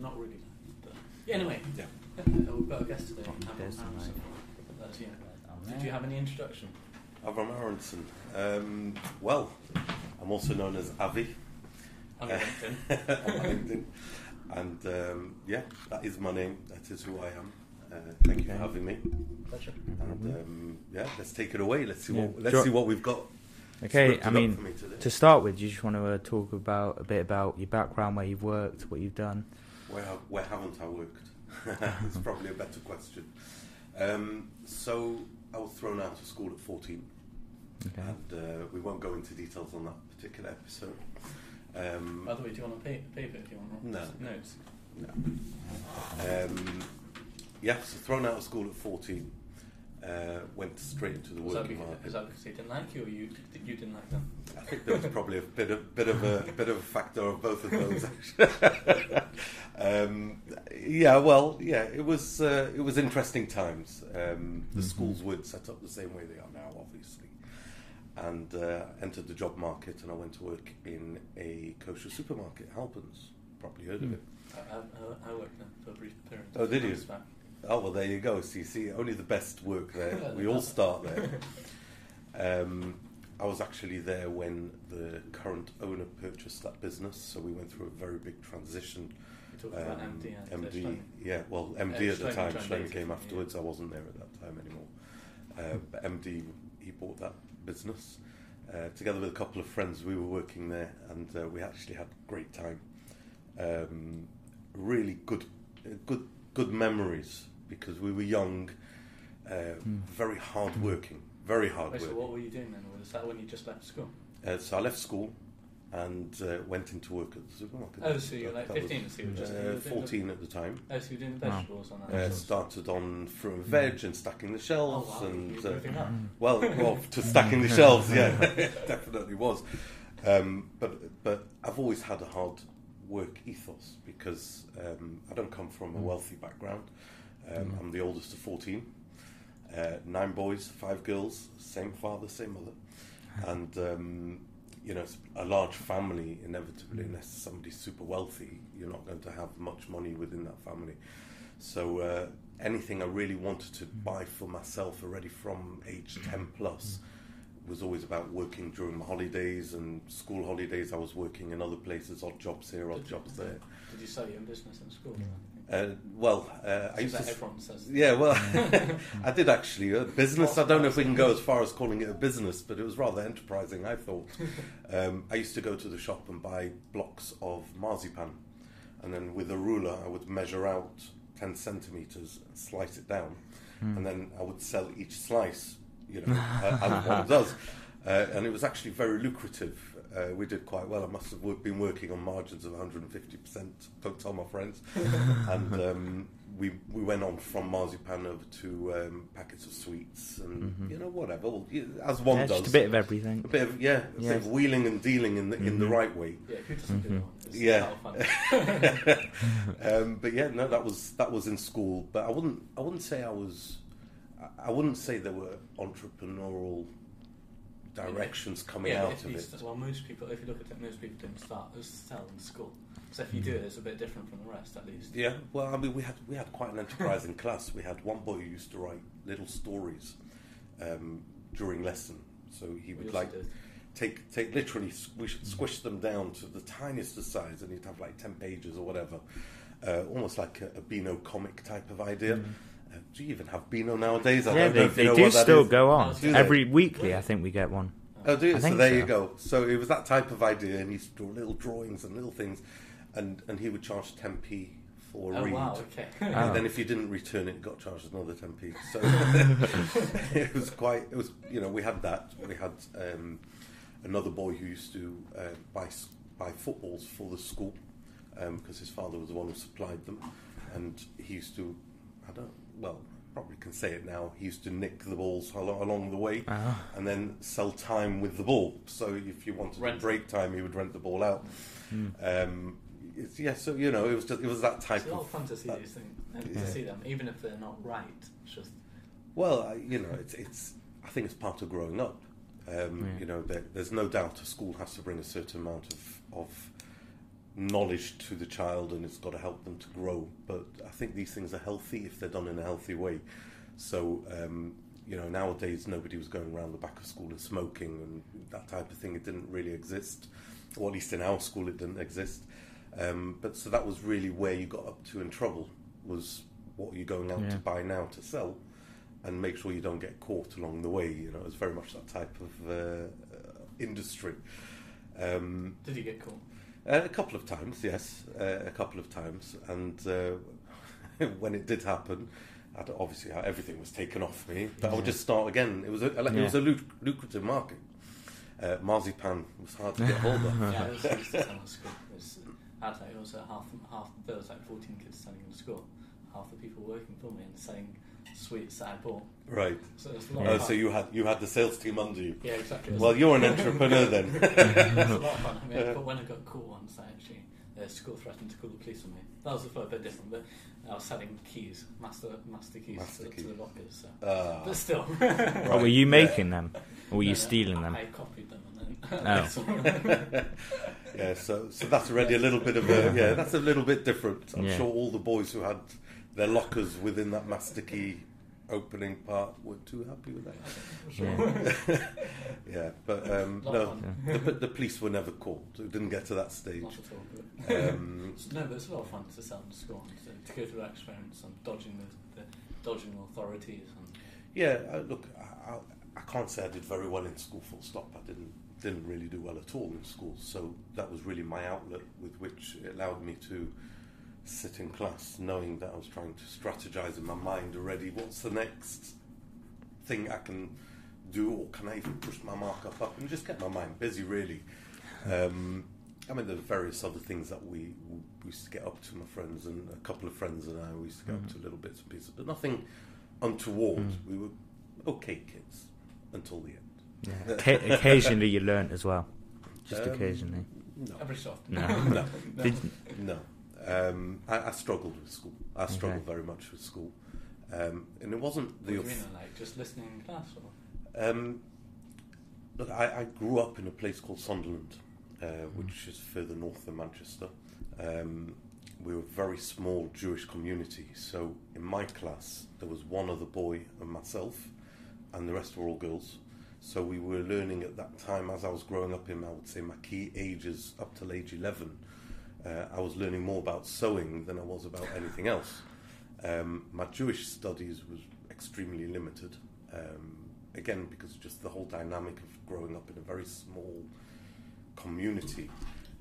not really. But yeah, anyway, Yeah. uh, we've got a guest today. Alan There's Aronson. That's you. Did you have any introduction? Avrom Aronson. Um, well, I'm also known as Avi On LinkedIn. on LinkedIn. And um, yeah, that is my name. That is who I am. Uh, thank you for having me. Pleasure. And um, yeah, let's take it away. Let's see Yeah. what let's Sure. see what we've got. Okay, I mean, me to start with, you just want to uh, talk about a bit about your background, where you've worked, what you've done. Where where haven't I worked? it's probably a better question. Um, so I was thrown out of school at 14, Okay. and uh, we won't go into details on that particular episode. Um, By the way, do you want a pa- paper if you want No. notes? Um, yeah, so thrown out of school at 14. Uh, went straight into the Was working because, market. is that because they didn't like you or you, you didn't like them? I think there was probably a bit of bit of a bit of a factor of both of those. Actually. um, yeah, well, yeah, it was uh, it was interesting times. Um, the Mhm. schools weren't set up the same way they are now, obviously, and uh, entered the job market, and I went to work in a kosher supermarket, Halperns. Probably heard of Hmm. it. I, I, I- I worked there for a brief period. Oh, did you? Back. Oh well, there you go. So you see, only the best work there. We all start there. Um, I was actually there when the current owner purchased that business, so we went through a very big transition. Um, MD uh, MD, yeah, well, Uh, MD at the time. later, came yeah. afterwards. I wasn't there at that time anymore. Uh, but MD, he bought that business uh, together with a couple of friends. We were working there, and uh, we actually had a great time. Um, really good, uh, good, good memories because we were young, uh, Mm. very hard working, very hard Wait, so working. what were you doing then? Was that when you just left school? Uh, so I left school and uh, went into work at the supermarket. Oh, so you were like that was, 15, so you were just- uh, doing the- 14 at the time. Oh, so you were doing the Wow. vegetables on that? Uh, started on fruit and Mm. veg and stacking the oh, shelves wow. and uh, up. well, well, to stacking the shelves, yeah, it definitely was. Um, but but I've always had a hard work ethos because um, I don't come from a wealthy background. Um, Mm. I'm the oldest of fourteen, uh, nine boys, five girls, same father, same mother, and um, you know, a large family. Inevitably, Mm. unless somebody's super wealthy, you're not going to have much money within that family. So uh, anything I really wanted to buy for myself already from age 10 plus was always about working during my holidays and school holidays. I was working in other places, odd jobs here, odd Did- jobs there. Did you start your own business in school? Uh, well, uh, I I used to. that s- Yeah, well, I did actually. A business, I don't know if we can go as far as calling it a business, but it was rather enterprising, I thought. Um, I used to go to the shop and buy blocks of marzipan, and then with a ruler, I would measure out 10 centimeters slice it down, Hmm. and then I would sell each slice, you know, uh, as one does. Uh, and it was actually very lucrative. Uh, we did quite well. I must have been working on margins of 150%. Don't tell my friends. and um, we we went on from marzipan over to um, packets of sweets and Mhm. you know whatever, well, you- as one yeah, does. just a bit of everything. A bit of yeah, a Yeah. bit of wheeling and dealing in the in the Mhm. right way. Yeah, who doesn't do one? It's Yeah. a lot of fun. um, but yeah, no, that was that was in school. But I wouldn't I wouldn't say I was. I- I wouldn't say there were entrepreneurial directions coming yeah, out of it. well, most people, if you look at it, most people don't start sell in school. So if you do it, it's a bit different from the rest, at least. Yeah, well, I mean, we had we had quite an enterprising class. We had one boy who used to write little stories um, during lesson. So he would like did. take take literally squish, squish them down to the tiniest of size, and he'd have like ten pages or whatever, uh, almost like a, a Beano comic type of idea. Mm. Uh, do you even have Beano nowadays? I Yeah, don't know they, you they know do what that still is. go on. Do they? Every weekly, I think we get one. Oh, do you? So there so. you go. So it was that type of idea, and he used to draw little drawings and little things, and and he would charge ten p for a Oh read. wow, okay. And then if you didn't return it, you got charged another 10p. So it was quite, it was, you know, we had that. We had um, another boy who used to uh, buy, buy footballs for the school because his father was the one who supplied them. And he used to, I don't, well, probably can say it now, he used to nick the balls along the way Ah. and then sell time with the ball. So if you wanted Rent. break time, he would rent the ball out. Mm. Um, it's, yeah, so you know, it was just, it was that type It's a lot of of fun to see these things, Yeah. to see them, even if they're not right. It's just Well, I, you know, it's it's. I think it's part of growing up. Um, Yeah. You know, there, there's no doubt a school has to bring a certain amount of of knowledge to the child and it's got to help them to grow. But I think these things are healthy if they're done in a healthy way. So, um, you know, nowadays nobody was going around the back of school and smoking and that type of thing. It didn't really exist, or at least in our school, it didn't exist. Um, but so that was really where you got up to in trouble was what you're going out Yeah. to buy now to sell, and make sure you don't get caught along the way. You know, it was very much that type of uh, uh, industry. Um, Did you get caught? Uh, a couple of times, yes, uh, a couple of times, and uh, when it did happen, I'd, obviously uh, everything was taken off me. But I would just start again. It was a, like, it was a luc- lucrative market. Uh, marzipan was hard to get hold of. yeah, it was used to sell in. It was, it was uh, half, half, there was like 14 kids selling in the school. Half the people working for me and selling sweets that I. Right. So it's a lot Oh, of so you had you had the sales team under you. Yeah, exactly. Well, you're an entrepreneur then. it's a lot of fun. I mean, but when I got caught once, I actually the school threatened to call the police on me. That was a bit different, but I was selling keys, master master keys Master to, keys. to the lockers. So. Ah, But still, Oh, were you yeah. making them? Or were you No, no, stealing them? I copied them and then. Oh. yeah, so so that's already a little bit of a yeah, that's a little bit different. I'm Yeah. sure all the boys who had their lockers within that master key opening part were too happy with that. Yeah. Yeah, but um, no, of fun. the, the police were never called. It didn't get to that stage. Not at all. But Um, no, but it's a lot of fun to sell in school to, to go through that experience and dodging the, the dodging authorities and yeah, uh, look, I, I, I can't say I did very well in school. Full stop. I didn't didn't really do well at all in school. So that was really my outlet with which it allowed me to sit in class, knowing that I was trying to strategize in my mind already. What's the next thing I can do, or can I even push my mark up up and just get my mind busy? Really. Um, I mean, there's various other things that we, we used to get up to, my friends and a couple of friends and I. We used to get up to little bits and pieces, but nothing untoward. Mm. We were okay kids until the end. Yeah. Occa- occasionally you learnt as well. Just Um, occasionally. No, every so often. No. no, No. Did, no. Um, I, I struggled with school. I struggled Okay. very much with school, um, and it wasn't What the. do you mean, like just listening in class or? Um, look, I, I grew up in a place called Sunderland, uh, which is further north than Manchester. Um, we were a very small Jewish community, so in my class there was one other boy and myself, and the rest were all girls. So we were learning at that time, as I was growing up in, I would say, my key ages up till age 11. Uh, I was learning more about sewing than I was about anything else. Um, my Jewish studies was extremely limited. Um, again, because of just the whole dynamic of growing up in a very small community.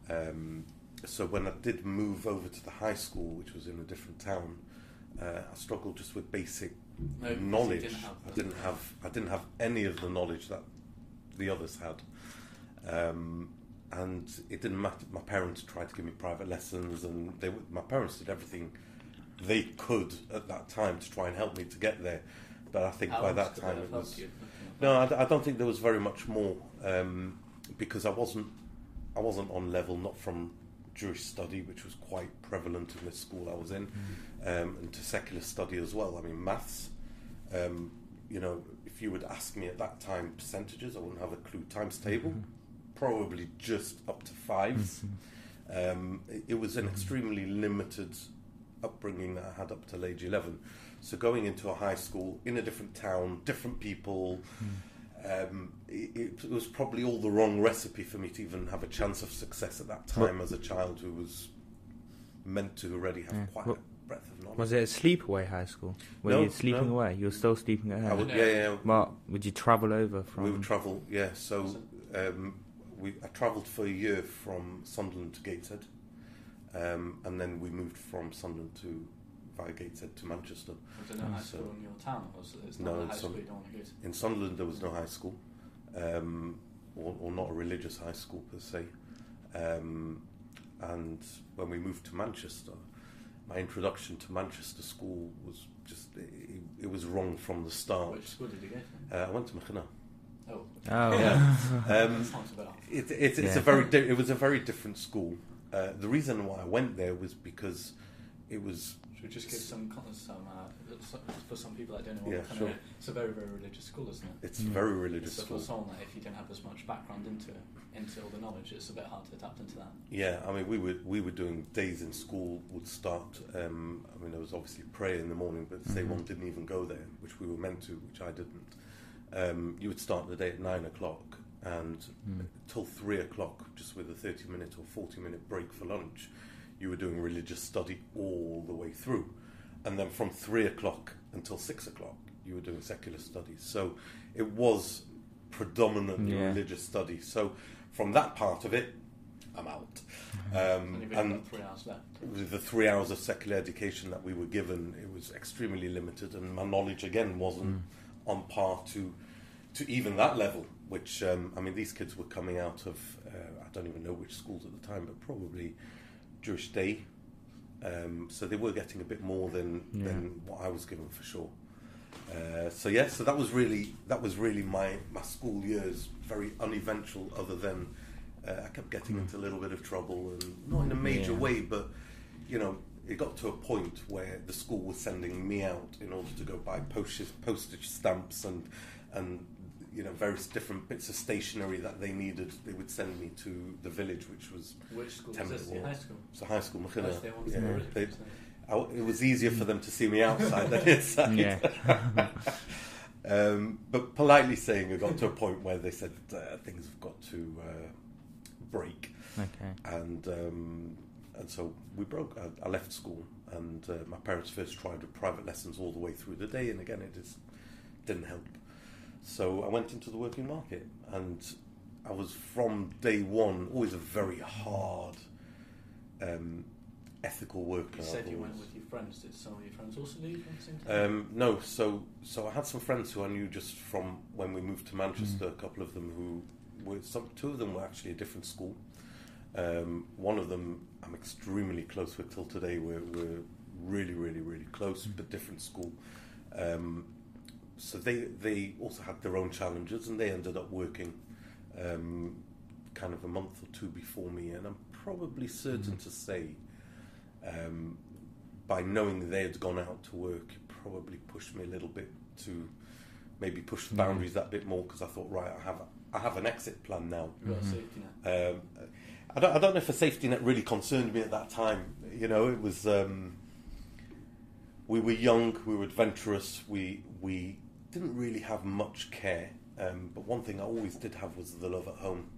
Um, so when I did move over to the high school, which was in a different town, uh, I struggled just with basic No, knowledge. didn't I didn't have I didn't have any of the knowledge that the others had. Um, and it didn't matter. My parents tried to give me private lessons, and they were- my parents did everything they could at that time to try and help me to get there. But I think How by that time it helped was you? no. I don't think there was very much more um, because I wasn't I wasn't on level not from Jewish study, which was quite prevalent in the school I was in, um, and to secular study as well. I mean, maths. Um, you know, if you would ask me at that time percentages, I wouldn't have a clue. Times table, probably just up to fives. Um, it, it was an extremely limited upbringing that I had up till age 11. So going into a high school in a different town, different people, um, it, it was probably all the wrong recipe for me to even have a chance of success at that time as a child who was meant to already have Yeah. quite Well, a breadth of knowledge. was it a sleepaway high school? Were No, you sleeping no. away? You were still sleeping at I home? would, yeah, yeah. What would you travel over from? We would travel, yeah. So um, we, I travelled for a year from Sunderland to Gateshead, um, and then we moved from Sunderland to via Gateshead to Manchester. Was there no high So- school in your town? Or was it's No, not in high school you don't want to go to? In Sunderland, there was no high school, um, or, or not a religious high school per se. Um, and when we moved to Manchester, my introduction to Manchester school was just it, it was wrong from the start. Which school did you go to? Uh, I went to Mechana. Oh, Oh, Yeah. Um. It, it, it's Yeah. a very di- it was a very different school. Uh, the reason why I went there was because it was Should we just give some some uh, for some people that don't know what Yeah, kind sure. of it's a very very religious school, isn't it? it's Mm. very religious So school. for someone that if you don't have as much background into into all the knowledge, it's a bit hard to adapt into that. Yeah, I mean, we were we were doing days in school would start. Um, I mean, there was obviously prayer in the morning, but say Mhm. one didn't even go there, which we were meant to, which I didn't. Um, you would start the day at nine o'clock, and Mm. till three o'clock, just with a thirty-minute or forty-minute break for lunch, you were doing religious study all the way through, and then from three o'clock until six o'clock, you were doing secular studies. So it was predominantly Yeah. religious study. So from that part of it, I'm out. Um, and you've only and got three hours left. with the three hours of secular education that we were given, it was extremely limited, and my knowledge again wasn't Mm. On par to to even that level. Which um, I mean, these kids were coming out of uh, I don't even know which schools at the time, but probably Jewish Day. Um, so they were getting a bit more than Yeah. than what I was given for sure. Uh, so yeah, so that was really that was really my my school years very uneventful. Other than uh, I kept getting Mm. into a little bit of trouble, and not in a major Yeah. way, but you know, it got to a point where the school was sending me out in order to go buy postage, postage stamps and and you know various different bits of stationery that they needed. They would send me to the village, which was Which school Ten is this? The high walk. school. it's a high school. Oh, Machina. so they wanted Yeah, they- I- it was easier for them to see me outside than inside. Yeah. um, but politely saying, it got to a point where they said uh, things have got to uh, break, okay. and um, and so we broke. I, I left school, and uh, my parents first tried with private lessons all the way through the day, and again, it just didn't help. So I went into the working market, and I was from day one always a very hard. Um, ethical worker. You said you went with your friends. Did some of your friends also leave at the same time? um, no, so so I had some friends who I knew just from when we moved to Manchester. Mm. A couple of them who were some two of them were actually a different school. Um, one of them I'm extremely close with till today. We're, we're really, really, really close, but different school. Um, so they they also had their own challenges, and they ended up working um, kind of a month or two before me. And I'm probably certain Mhm. to say, um, by knowing they had gone out to work, it probably pushed me a little bit to maybe push the Mhm. boundaries that bit more because I thought, right, I have I have an exit plan now. You've got a Mhm. Um, I don't I don't know if a safety net really concerned me at that time. You know, it was um, we were young, we were adventurous, we we didn't really have much care. Um, but one thing I always did have was the love at home.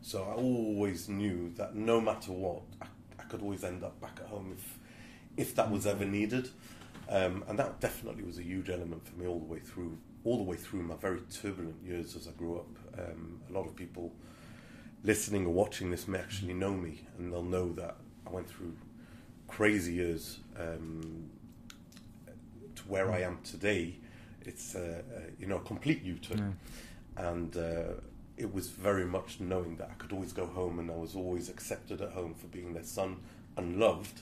So I always knew that no matter what, I, I could always end up back at home if if that was ever needed. Um, and that definitely was a huge element for me all the way through, all the way through my very turbulent years as I grew up. Um, a lot of people listening or watching this may actually know me, and they'll know that I went through crazy years um, to where I am today. It's uh, uh, you know a complete U-turn Yeah. and uh, it was very much knowing that I could always go home and I was always accepted at home for being their son and loved.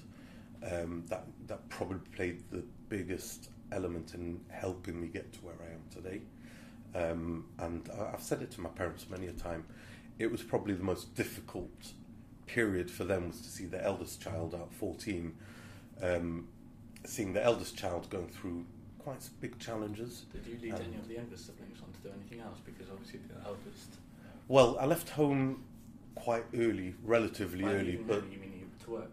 Um, that that probably played the biggest element in helping me get to where I am today. Um, and I've said it to my parents many a time. It was probably the most difficult period for them was to see their eldest child at 14, um, seeing the eldest child going through quite some big challenges. Did you lead Um, any of the younger siblings on to do anything else? Because obviously the eldest. Well, I left home quite early, relatively By early, but you mean you to work?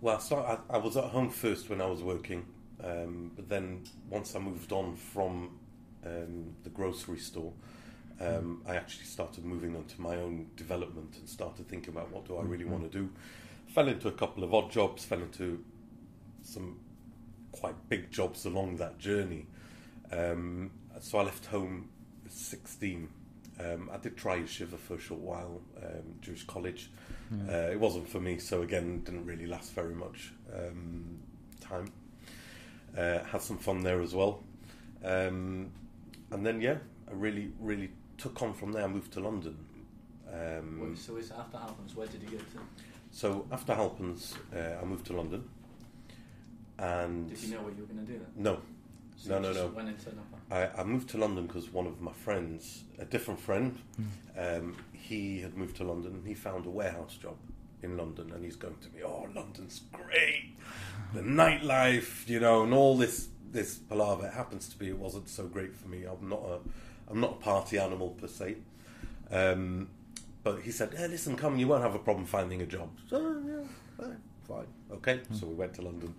well, I, start, I, I was at home first when I was working, um, but then once I moved on from um, the grocery store, um, I actually started moving on to my own development and started thinking about what do I really Mhm. want to do. Fell into a couple of odd jobs, fell into some quite big jobs along that journey. Um, so I left home at 16. Um, I did try yeshiva for a short while, um, Jewish college. Yeah. Uh, it wasn't for me, so again, didn't really last very much um, time. Uh, had some fun there as well, um, and then yeah, I really, really took on from there. I moved to London. Um, Wait, so is after Halperns, where did you go to? so after Halperns, uh, I moved to London, and Did you know what you were going to do then? no, So No, you no, just no. Went into. I, I moved to London because one of my friends, a different friend, Mm. um, he had moved to London and he found a warehouse job in London and he's going to me, oh, London's great. the nightlife, you know, and all this this palaver. It happens to be it wasn't so great for me. I'm not a I'm not a party animal per se. Um, but he said, hey, listen, come, you won't have a problem finding a job. So, yeah, fine, fine. Okay, so we went to London.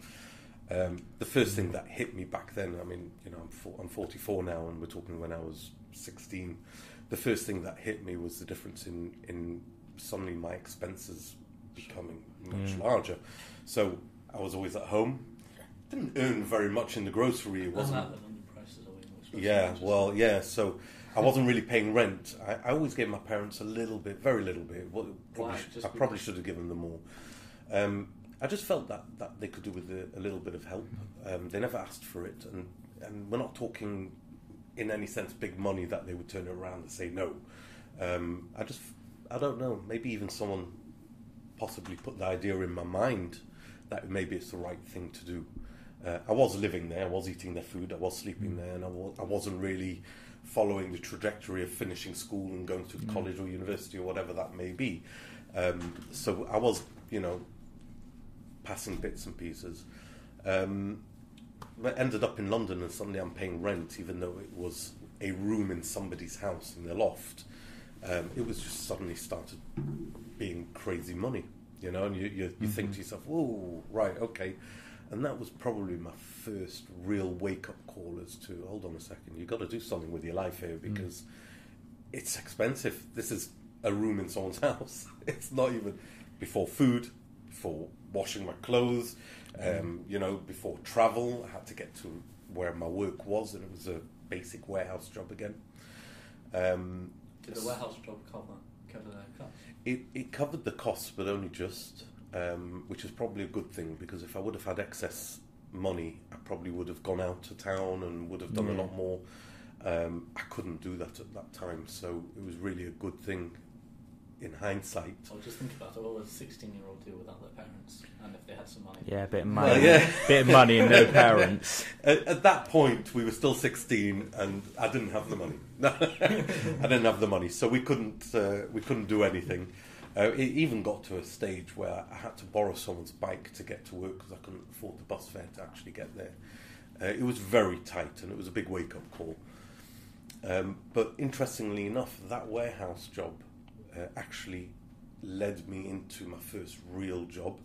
Um, the first thing that hit me back then, I mean, you know, I'm, four, I'm 44 now, and we're talking when I was 16. The first thing that hit me was the difference in, in suddenly my expenses becoming much Yeah. larger. So I was always at home. Didn't earn very much in the grocery. It Wasn't Yeah, well, yeah. So I wasn't really paying rent. I, I always gave my parents a little bit, very little bit. Well, probably I probably should have given them more. Um, I just felt that, that they could do with a, a little bit of help. Um, they never asked for it, and, and we're not talking in any sense big money that they would turn around and say no. Um, I just, I don't know. Maybe even someone possibly put the idea in my mind that maybe it's the right thing to do. Uh, I was living there, I was eating their food, I was sleeping there, and I, wa- I wasn't really following the trajectory of finishing school and going to college or university or whatever that may be. Um, so I was, you know, passing bits and pieces. Um, but ended up in London, and suddenly I'm paying rent, even though it was a room in somebody's house in their loft. Um, it was just suddenly started being crazy money, you know, and you, you, you think to yourself, "Whoa, right, okay," and that was probably my first real wake up call as to, hold on a second, you've got to do something with your life here because it's expensive. This is a room in someone's house. It's not even before food, before washing my clothes, um, you know, before travel. I had to get to where my work was, and it was a basic warehouse job again. Um, Did the warehouse job cover cover their costs? it, it covered the costs, but only just, um, which is probably a good thing because if I would have had excess money, I probably would have gone out to town and would have done a lot more. Um, I couldn't do that at that time, so it was really a good thing in hindsight. So just think about it. What would a 16 year old do without their parents? And if they had some money? Yeah, a bit of Well, money. yeah. bit of money and no parents. At, at that point, we were still 16, and I didn't have the money. I didn't have the money, so we couldn't uh, we couldn't do anything. Uh, it even got to a stage where I had to borrow someone's bike to get to work because I couldn't afford the bus fare to actually get there. Uh, it was very tight, and it was a big wake up call. Um, but interestingly enough, that warehouse job uh, actually led me into my first real job,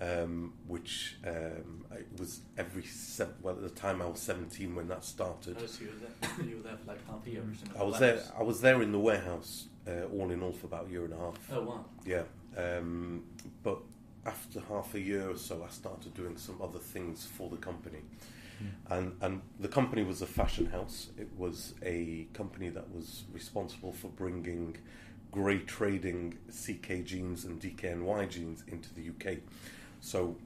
um, which um, it was every se- well at the time I was seventeen when that started. Oh, so you were there, you were there for like half a year or something? I was there. I was there in the warehouse, uh, all in all, for about a year and a half. Oh, wow. Yeah, um, but after half a year or so, I started doing some other things for the company, and and the company was a fashion house. It was a company that was responsible for bringing grey trading CK jeans and DKNY jeans into the UK. So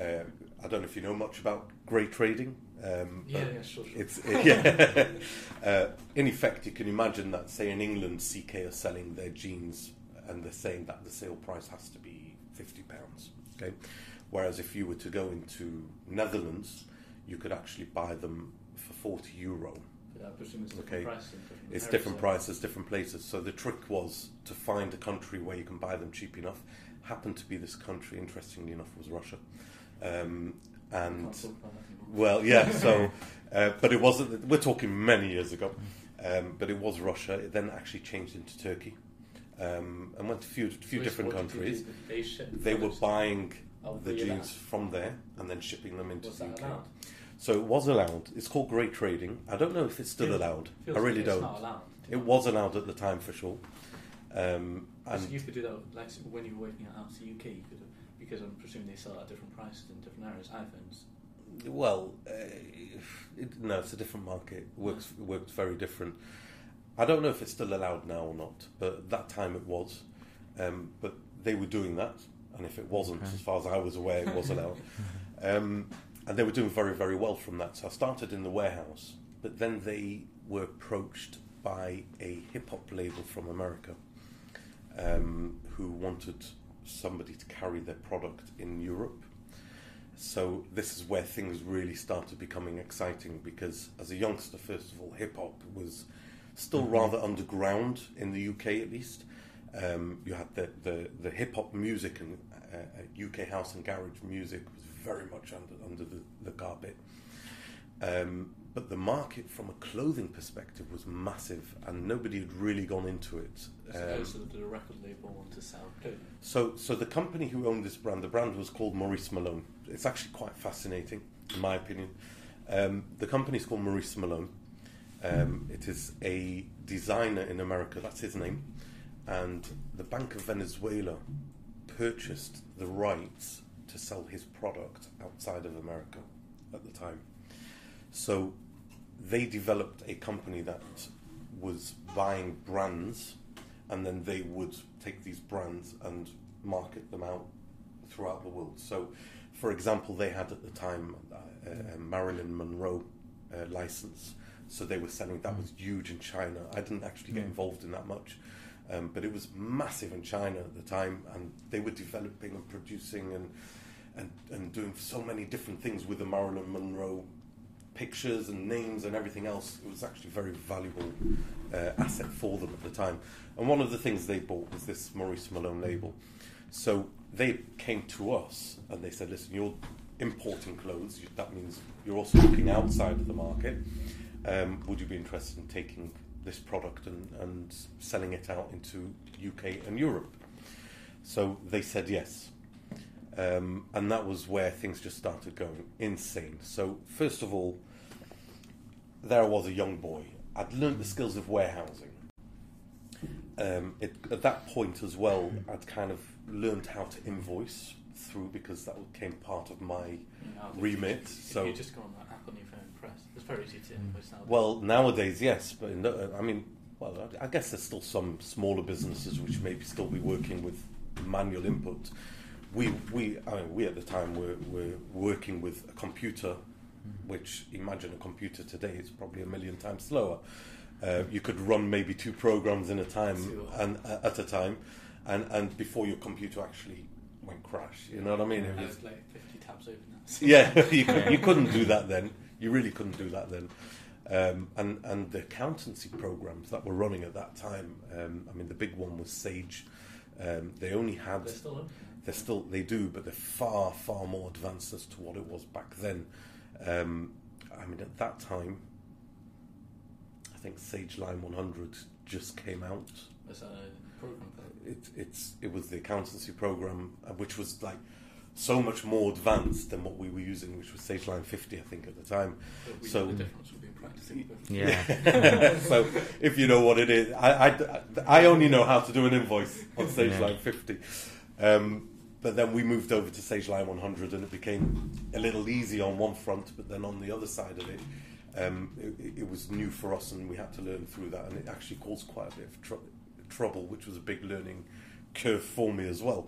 uh, I don't know if you know much about grey trading. Um, Yeah, yeah, sure, sure. It's yeah. uh, in effect, you can imagine that, say, in England, CK are selling their jeans, and they're saying that the sale price has to be fifty pounds. Okay, whereas if you were to go into Netherlands, you could actually buy them for forty euro. But I presume it's different Okay. prices. different It's different prices, different places. So the trick was to find a country where you can buy them cheap enough. Happened to be this country, interestingly enough, was Russia. Um, and Can't talk about that anymore. well, yeah. So, uh, but it wasn't. We're talking many years ago. Um, but it was Russia. It then actually changed into Turkey, um, and went to a few, few So different what did you countries. They, They were buying the jeans from there and then shipping them into Was the UK. allowed? So it was allowed. It's called grey trading. I don't know if it's still Feels- allowed. I really like don't. Not allowed. It was allowed at the time for sure. Um, and you could do that like when you were working out the UK. You could have, because I'm presuming they sell at different prices in different areas. iPhones. Well, uh, it, no, it's a different market. It works it works very different. I don't know if it's still allowed now or not, but at that time it was. Um, but they were doing that, and if it wasn't, Okay. as far as I was aware, it was allowed. Um, and they were doing very, very well from that. So I started in the warehouse, but then they were approached by a hip hop label from America um, who wanted somebody to carry their product in Europe. So this is where things really started becoming exciting because as a youngster, first of all, hip hop was still Mhm. rather underground in the UK at least. Um, you had the, the, the hip hop music and uh, UK house and garage music was very much under under the, the carpet. Um, but the market from a clothing perspective was massive, and nobody had really gone into it. So Um, that did a record label want to sell so, so the company who owned this brand, the brand was called Maurice Malone. It's actually quite fascinating, in my opinion. Um, the company is called Maurice Malone. Um, it is a designer in America. That's his name, and the Bank of Venezuela purchased the rights to sell his product outside of America at the time. So they developed a company that was buying brands and then they would take these brands and market them out throughout the world. So, for example, they had at the time uh, a Marilyn Monroe uh, license, so they were selling that was huge in China. I didn't actually get Mm. involved in that much, um, but it was massive in China at the time, and they were developing and producing and and, and doing so many different things with the Marilyn Monroe pictures and names and everything else. It was actually a very valuable uh, asset for them at the time. And one of the things they bought was this Maurice Malone label. So they came to us and they said, listen, you're importing clothes. That means you're also looking outside of the market. Um, would you be interested in taking this product and, and selling it out into UK and Europe? So they said yes. Um, and that was where things just started going insane. So, first of all, there I was a young boy. I'd learned the skills of warehousing. Um, it, at that point as well, I'd kind of learned how to invoice through because that became part of my if remit. You, So, if you just go on that app on your phone press, it's very easy to invoice now. well, nowadays, yes, but in I mean, well, I I guess there's still some smaller businesses which maybe still be working with manual input. We, we, I mean, we at the time were, were working with a computer, which imagine a computer today is probably a million times slower. Uh, you could run maybe two programs in a time and uh, at a time, and, and before your computer actually went crash. You know what I mean? It was, like 50 tabs open yeah, you, could, you couldn't do that then. You really couldn't do that then. Um, and and the accountancy programs that were running at that time. Um, I mean, the big one was Sage. Um, they only had They're still open. they still they do, but they're far far more advanced as to what it was back then. Um, I mean, at that time, I think Sage Line 100 just came out. There's a program. It, it's it was the accountancy program, uh, which was like so much more advanced than what we were using, which was Sage Line 50, I think, at the time. We So- know the difference we've been practicing. Yeah. so if you know what it is, I, I, I only know how to do an invoice on Sage Yeah. Line 50. Um, but then we moved over to Sage Line 100 and it became a little easy on one front, but then on the other side of it, um, it, it was new for us and we had to learn through that and it actually caused quite a bit of tr- trouble, which was a big learning curve for me as well.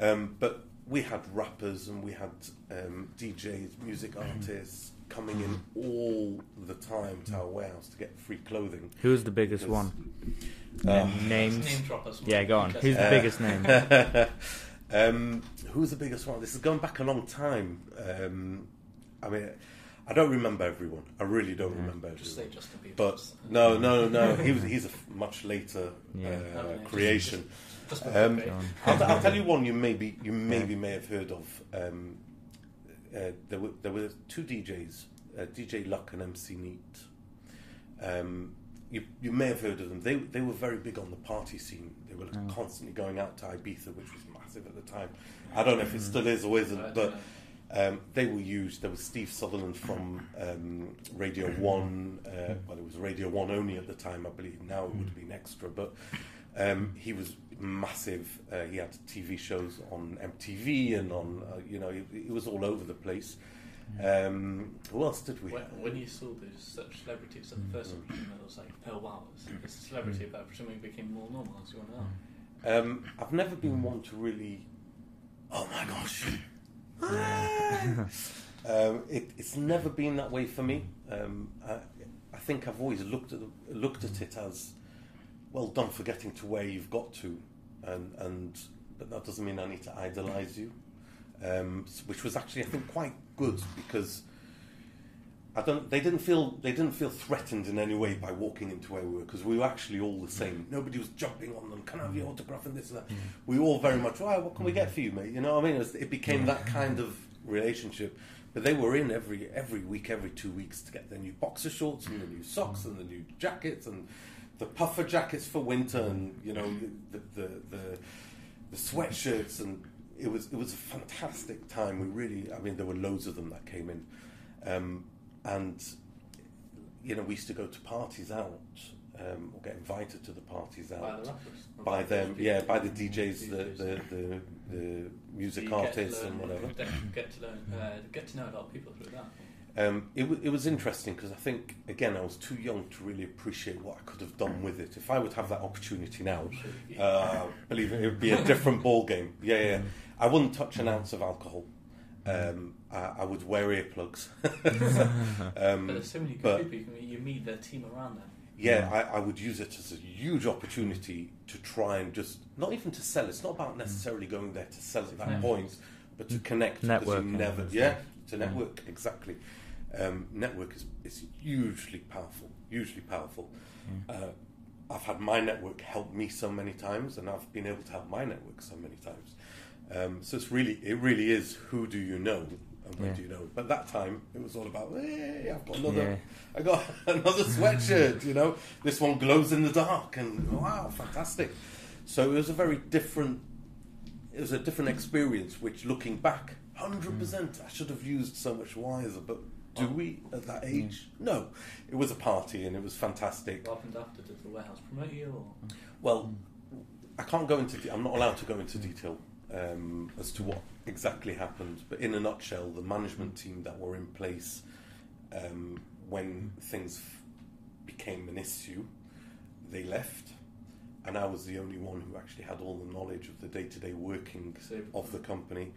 Um, but we had rappers and we had um, DJs, music artists coming in all the time to our warehouse to get free clothing. Who's the biggest Yes. one? Uh, names. Name drop. Yeah, go on. Who's the Uh, biggest name? um, who's the biggest one? This is going back a long time. Um, I mean, I don't remember everyone. I really don't Yeah. remember Just say everyone. Justin Bieber. But no, no, no. He was, he's a much later Yeah. uh, Okay, just- creation. Just Um, before Go on. I'll, I'll tell you one you maybe you Yeah. maybe may have heard of. Um, uh, there were there were two DJs, uh, DJ Luck and MC Neat. Um, you you may have heard of them. They they were very big on the party scene. They were Oh. constantly going out to Ibiza, which was massive at the time. I don't know if it still is or isn't, don't but know. Um, they were used. There was Steve Sutherland from um, Radio One. Uh, well, it was Radio One only at the time, I believe. Now it would have been extra, but um, he was massive. Uh, he had TV shows on MTV and on, uh, you know, it, he was all over the place. Um, who else did we? When, when you saw those such celebrities at the first Mm. option, it was like, oh wow, it's, a celebrity, but presumably became more normal as you went Mm. on. Um, I've never been one to really. Oh my gosh. um, it, it's never been that way for me. Um, I, I think I've always looked at looked at it as well done for getting to where you've got to, and and but that doesn't mean I need to idolise you, um, which was actually I think quite good because I don't. They didn't feel. They didn't feel threatened in any way by walking into where we were because we were actually all the same. Mm. Nobody was jumping on them. Can I have your mm. autograph and this and that? Mm. We were all very much. Right, what can we get for you, mate? You know what I mean? It, was- it became that kind of relationship. But they were in every every week, every two weeks to get their new boxer shorts and the new socks and the new jackets and the puffer jackets for winter and you know the the the, the sweatshirts and it was it was a fantastic time. We really, I mean, there were loads of them that came in, um, and you know we used to go to parties out um, or get invited to the parties By out the rappers. by the them, DJs. yeah, by the DJs, the the, the, the music artists learn- and whatever. Get to learn, uh, get to know a lot of people through that. Um, it, w- it was interesting because I think again I was too young to really appreciate what I could have done with it. If I would have that opportunity now, uh, believe it, it would be a different ball game. Yeah, yeah. I wouldn't touch an ounce of alcohol. Um, I, I would wear earplugs. but um, there's so many good but- people you, can meet, you meet their team around them. yeah, I, I would use it as a huge opportunity to try and just not even to sell. It's not about necessarily going there to sell at that connect. point, but to connect. because you never, yeah, to network exactly. Um, network is is hugely powerful, hugely powerful. Uh, I've had my network help me so many times, and I've been able to help my network so many times. Um, so it's really, it really is who do you know and when Yeah. do you know. But that time, it was all about, hey, I've got another, Yeah. I got another sweatshirt. You know, this one glows in the dark, and wow, fantastic. So it was a very different. It was a different experience. Which, looking back, hundred mm. percent, I should have used so much wiser. But do oh. we at that age? No. It was a party, and it was fantastic. What happened after? Did the warehouse promote you? Or? Well, I can't go into. De- I'm not allowed to go into detail um, as to what exactly happened. But in a nutshell, the management team that were in place um, when things f- became an issue, they left, and I was the only one who actually had all the knowledge of the day-to-day working of the company.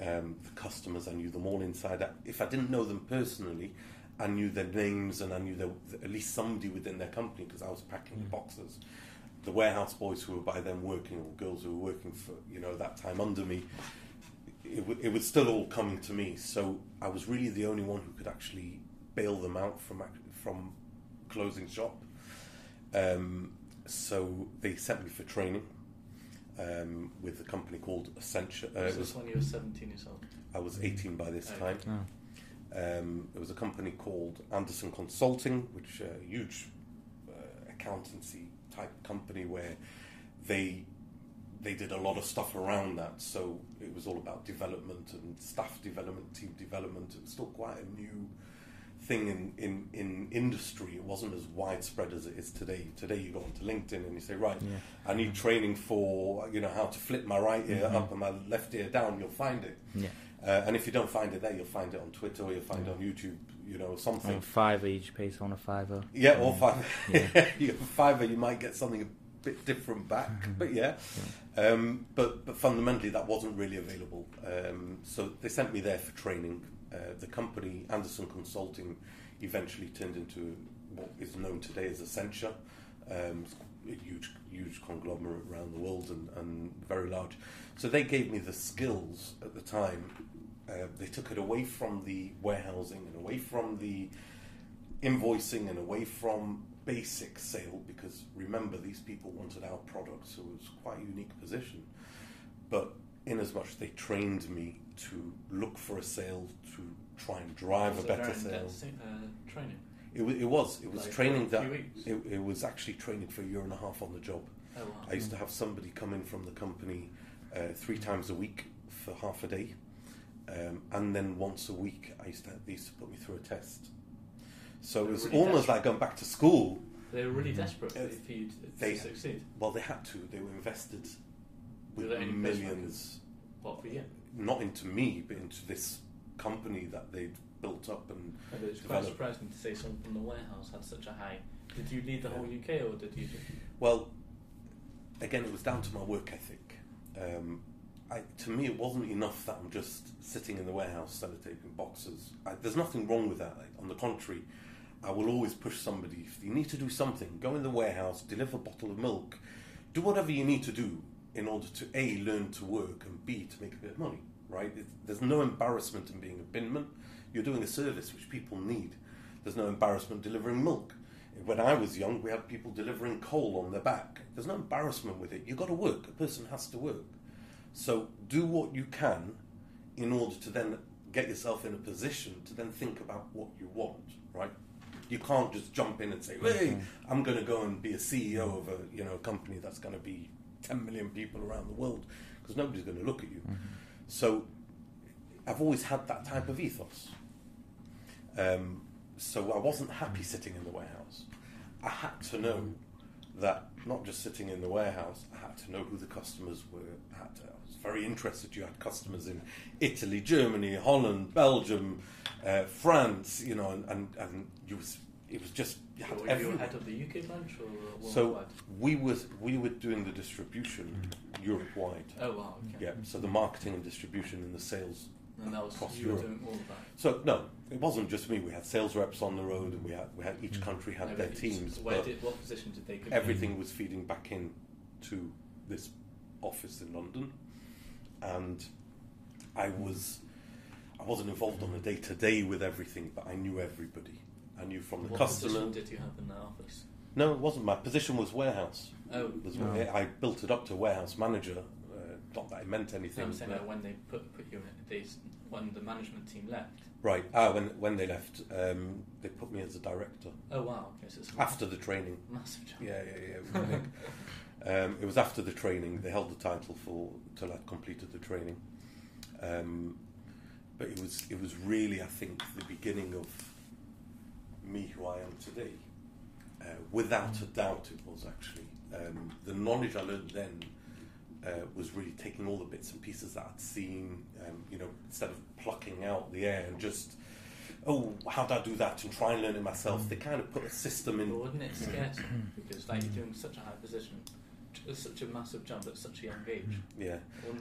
Um, the customers, I knew them all inside out. If I didn't know them personally, I knew their names and I knew there, at least somebody within their company because I was packing the boxes. The warehouse boys who were by then working, or girls who were working for you know that time under me, it, w- it was still all coming to me. So I was really the only one who could actually bail them out from from closing shop. Um, so they sent me for training um, with a company called Accenture. Uh, was this when you were 17 years old? I was 18 by this Okay. time. Oh. Um, it was a company called Andersen Consulting, which uh, a huge uh, accountancy type company where they they did a lot of stuff around that. So it was all about development and staff development, team development. It was still quite a new thing in, in, in industry. It wasn't as widespread as it is today. Today you go onto LinkedIn and you say, right, Yeah. I need training for you know how to flip my right ear mm-hmm. up and my left ear down. You'll find it. Yeah. Uh, and if you don't find it there, you'll find it on Twitter or you'll find it on YouTube, you know, something. On Fiverr, each pays on a fiver. yeah, or five. Yeah. you have you might get something a bit different back, but yeah. Um, but but fundamentally, that wasn't really available. Um, so they sent me there for training. Uh, the company Andersen Consulting eventually turned into what is known today as Accenture. Um, it's a huge, huge conglomerate around the world and, and very large. So they gave me the skills at the time. Uh, they took it away from the warehousing and away from the invoicing and away from basic sale because remember these people wanted our product so it was quite a unique position but in as much they trained me to look for a sale to try and drive a better sale uh, training. it, it was it was Like, training that it, it was actually training for a year and a half on the job Oh, wow. I used to have somebody come in from the company uh, three times a week for half a day, um, and then once a week I used to they used to put me through a test. So it They're was really almost desperate. like going back to school. They were really desperate Uh, for you to, to they- succeed. Well, they had to. They were invested Were with there millions, What for you? not into me, but into this company that they'd built up and Maybe it's quite surprising to say someone from the warehouse had such a high. Did you lead the whole UK or did you? Just, Well, again, it was down to my work ethic. Um, I, to me, it wasn't enough that I'm just sitting in the warehouse sellotaping boxes. I, there's nothing wrong with that. Like, on the contrary, I will always push somebody. If you need to do something, go in the warehouse, deliver a bottle of milk, do whatever you need to do in order to A, learn to work, and B, to make a bit of money, right? It, there's no embarrassment in being a binman. You're doing a service which people need. There's no embarrassment delivering milk. When I was young, we had people delivering coal on their back. There's no embarrassment with it. You've got to work. A person has to work. So do what you can in order to then get yourself in a position to then think about what you want, right? You can't just jump in and say, "Hey, I'm going to go and be a CEO of a you know a company that's going to be 10 million people around the world," because nobody's going to look at you. So I've always had that type of ethos. Um, so I wasn't happy sitting in the warehouse. I had to know that not just sitting in the warehouse, I had to know who the customers were. I, had to, I was very interested. You had customers in Italy, Germany, Holland, Belgium, uh, France, you know, and, and, and you was, it was just you had Were you everyone. head of the UK branch or? So we was we were doing the distribution Europe wide. oh wow, okay. Yeah, so the marketing and distribution and the sales. And that was Across you were Europe. doing all of that. So no, it wasn't just me. We had sales reps on the road, and we had we had each mm. country had their teams. Where but did what position did they? compete? everything was feeding back in to this office in London, and I was I wasn't involved on a day to day with everything, but I knew everybody. I knew from the What customer. position did you have in the office? No, it wasn't. My position was warehouse. Oh, was- Oh. I built it up to warehouse manager. Not that it meant anything. No, I'm saying that when they put put you in, they when the management team left. right. Ah, when when they left, um, they put me as a director Oh wow, okay, so it's after the training. massive jump. Yeah, yeah, yeah. It was, um, it was after the training. They held the title for till I'd completed the training. Um, but it was it was really, I think, the beginning of me who I am today. Uh, without a doubt, it was actually um, the knowledge I learned then. Uh, was really taking all the bits and pieces that I'd seen, um, you know, instead of plucking out the air and just, oh, how do I do that and try and learn it myself. They kind of put a system in wouldn't it? Because like you're doing such a high position, t- such a massive jump at such a young age. Yeah,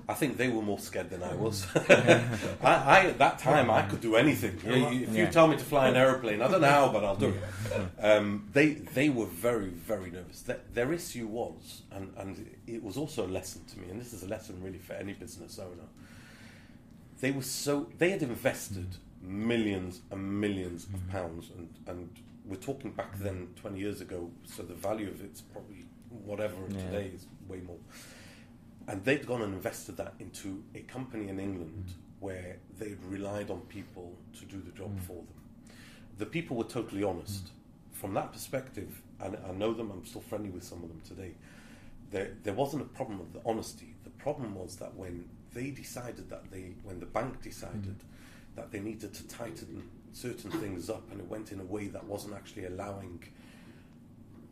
I think they were more scared than I was. I, I at that time I could do anything. You know, you- if you tell me to fly an aeroplane, I don't know how, but I'll do it. Um, they they were very very nervous. Their, their issue was, and and it was also a lesson to me, and this is a lesson really for any business owner. They were so they had invested millions and millions of pounds, and and we're talking back then twenty years ago, so the value of it's probably whatever Yeah. today is way more. And they'd gone and invested that into a company in England mm. where they'd relied on people to do the job mm. for them. The people were totally honest. Mm. From that perspective, and I know them, I'm still friendly with some of them today, there, there wasn't a problem of the honesty. The problem was that when they decided that they, when the bank decided that they needed to tighten certain things up and it went in a way that wasn't actually allowing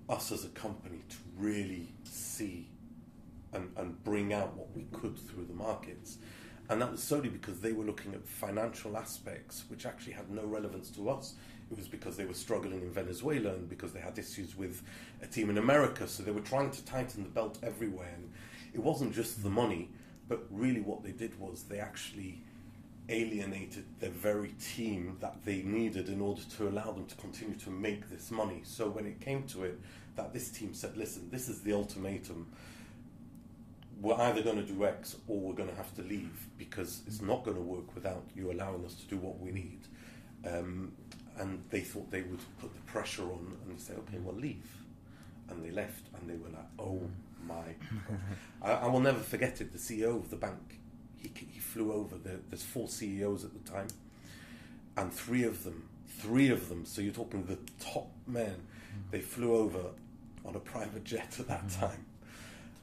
us as a company to really see and, and bring out what we could through the markets. And that was solely because they were looking at financial aspects which actually had no relevance to us. It was because they were struggling in Venezuela and because they had issues with a team in America. So they were trying to tighten the belt everywhere. And it wasn't just the money, but really what they did was they actually alienated the very team that they needed in order to allow them to continue to make this money. So when it came to it, that this team said, listen, this is the ultimatum. We're either going to do X or we're going to have to leave because it's not going to work without you allowing us to do what we need. Um, and they thought they would put the pressure on and say, okay, well, leave. And they left and they were like, oh my God. I, I will never forget it. The CEO of the bank, he, he flew over. The, there's four CEOs at the time, and three of them, three of them. So you're talking the top men. They flew over on a private jet at that mm-hmm. time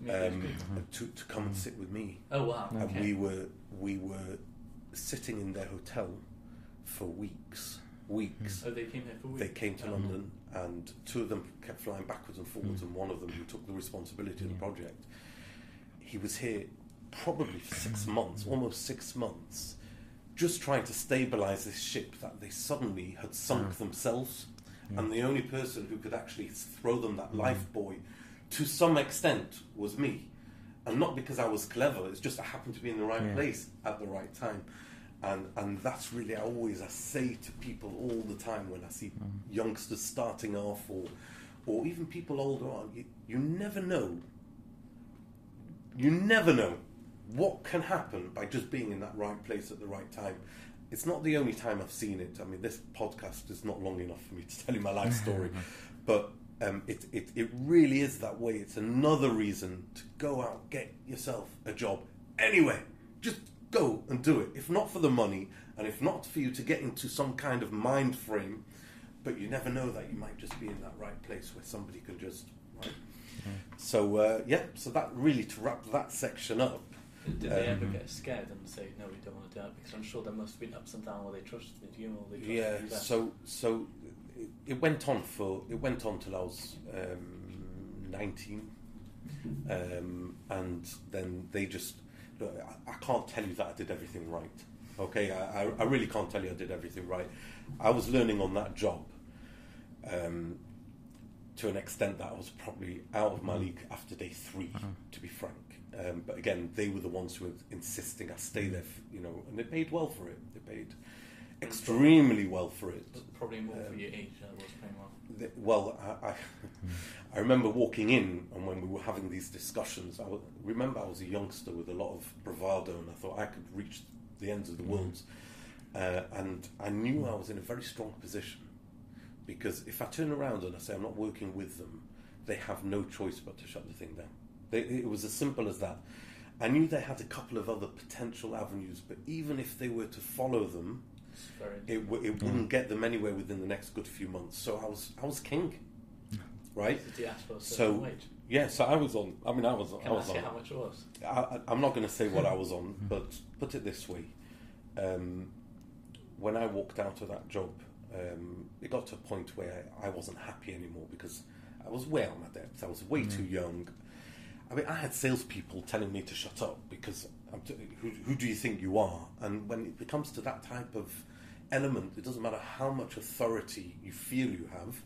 To um, mm-hmm. to, to come and mm-hmm. sit with me. Oh wow, And we were we were sitting in their hotel for weeks, weeks. oh, they came here for weeks. They came to Oh. London, and two of them kept flying backwards and forwards, mm. and one of them who took the responsibility of the project. He was here probably for six months, almost six months, just trying to stabilize this ship that they suddenly had sunk mm. themselves, and the only person who could actually throw them that mm. life buoy, to some extent, was me. And not because I was clever; it's just I happened to be in the right Yeah. place at the right time. And and that's really I always I say to people all the time when I see mm. youngsters starting off or or even people older on you, you never know. You never know what can happen by just being in that right place at the right time it's not the only time I've seen it. I mean, this podcast is not long enough for me to tell you my life story, but um, it, it, it really is that way. It's another reason to go out, get yourself a job anyway. Just go and do it. If not for the money, and if not for you to get into some kind of mind frame, but you never know that you might just be in that right place where somebody can just. Right? So uh, yeah, so that really to wrap that section up. Did they ever Um, get scared and say, no, we don't want to do that? Because I'm sure there must have been ups and downs where they trusted you or they trusted Yeah, you less. so so it, it went on for it went on till I was um, nineteen, um, and then they just look, I, I can't tell you that I did everything right. Okay, I, I, I really can't tell you I did everything right. I was learning on that job um, to an extent that I was probably out of my league after day 3 to be frank. Um, but again, they were the ones who were insisting I stay there, f- you know, and they paid well for it. They paid extremely well for it. Probably more for Um, your age, that was paying well. The- Well, I, I, I remember walking in, and when we were having these discussions, I remember I was a youngster with a lot of bravado, and I thought I could reach the ends of the world. Uh, and I knew I was in a very strong position because if I turn around and I say I'm not working with them, they have no choice but to shut the thing down. They, it was as simple as that. I knew they had a couple of other potential avenues, but even if they were to follow them, it, w- it wouldn't get them anywhere within the next good few months. So I was I was king, right? Did you ask for a So wage? yeah, so I was on. I mean, I was. Can I I was ask you on. how much it was? I, I- I'm not going to say what I was on, but put it this way: um, when I walked out of that job, um, it got to a point where I wasn't happy anymore because I was way out of my depth. I was way too young. I mean, I had salespeople telling me to shut up because t- who, who do you think you are? And when it comes to that type of element, it doesn't matter how much authority you feel you have,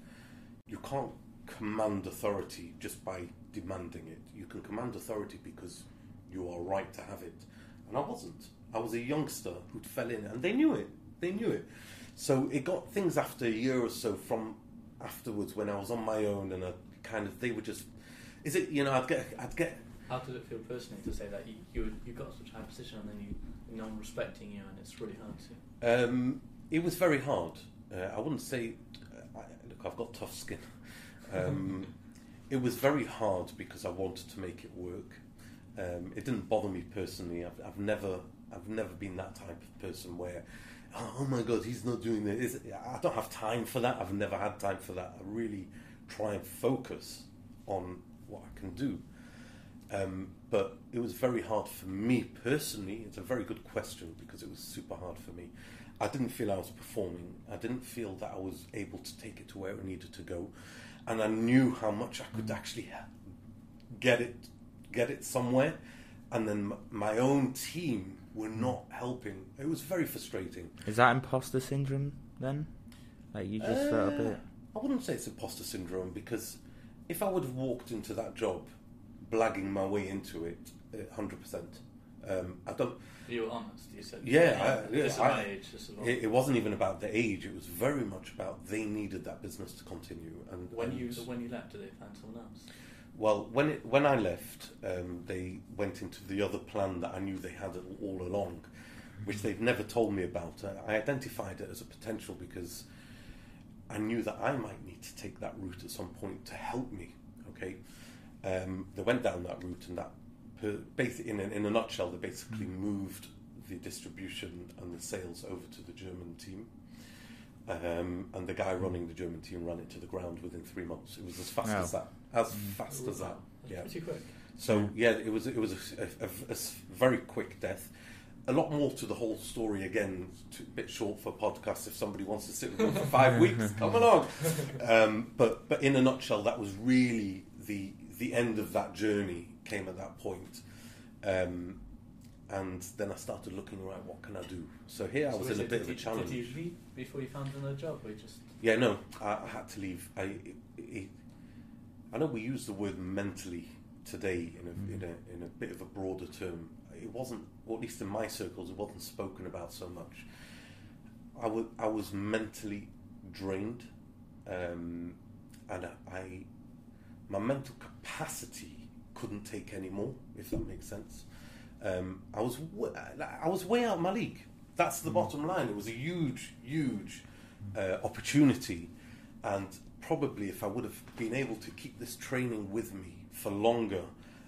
you can't command authority just by demanding it. You can command authority because you are right to have it. And I wasn't. I was a youngster who'd fell in, and they knew it. They knew it. So it got things after a year or so from afterwards when I was on my own, and I kind of they were just. Is it you know I'd get I'd get How did it feel personally to say that you you, you got such a high position and then you no one respecting you and it's really hard to. Um, it was very hard. Uh, I wouldn't say. I, look, I've got tough skin. Um, it was very hard because I wanted to make it work. Um, it didn't bother me personally. I've, I've never, I've never been that type of person where, oh, oh my God, he's not doing this. I don't have time for that. I've never had time for that. I really try and focus on what I can do. Um, but it was very hard for me personally. It's a very good question because it was super hard for me. I didn't feel I was performing. I didn't feel that I was able to take it to where it needed to go, and I knew how much I could actually get it, get it somewhere, and then my own team were not helping. It was very frustrating. Is that imposter syndrome then? Like you just felt a Uh, bit. I wouldn't say it's imposter syndrome because if I would have walked into that job, blagging my way into it, hundred percent. Um, I don't. You were honest. You said, Yeah, I- yeah, I- my age. This is what. It, it wasn't even about the age. It was very much about they needed that business to continue. And when you when you left, did they find someone else? well, when it, when I left, um, they went into the other plan that I knew they had all along, which they'd never told me about. Uh, I identified it as a potential because I knew that I might need to take that route at some point to help me. Okay, um, they went down that route, and that, per, basi- in a, in a nutshell, they basically moved the distribution and the sales over to the German team. Um, and the guy running the German team ran it to the ground within three months. It was as fast Wow. as that. As fast as that. wow. Yeah. Pretty quick. So yeah, it was it was a, a- a- a s- very quick death. A lot more to the whole story. Again, too, a bit short for podcast. If somebody wants to sit with me for five weeks, come along. Um, but but in a nutshell, that was really the the end of that journey. Came at that point. Um, and then I started looking right. What can I do? So here I was in a bit of a you- challenge. Did you leave before you found another job, or just? Yeah, no, I, I had to leave. I, it, it, I know we use the word mentally today in a, in a in a bit of a broader term. It wasn't, or at least in my circles, it wasn't spoken about so much. I was I was mentally drained, um, and I, my mental capacity couldn't take any more. If that makes sense. Um, I was w- I was way out of my league. That's the bottom line. It was a huge, huge uh, opportunity, and probably if I would have been able to keep this training with me for longer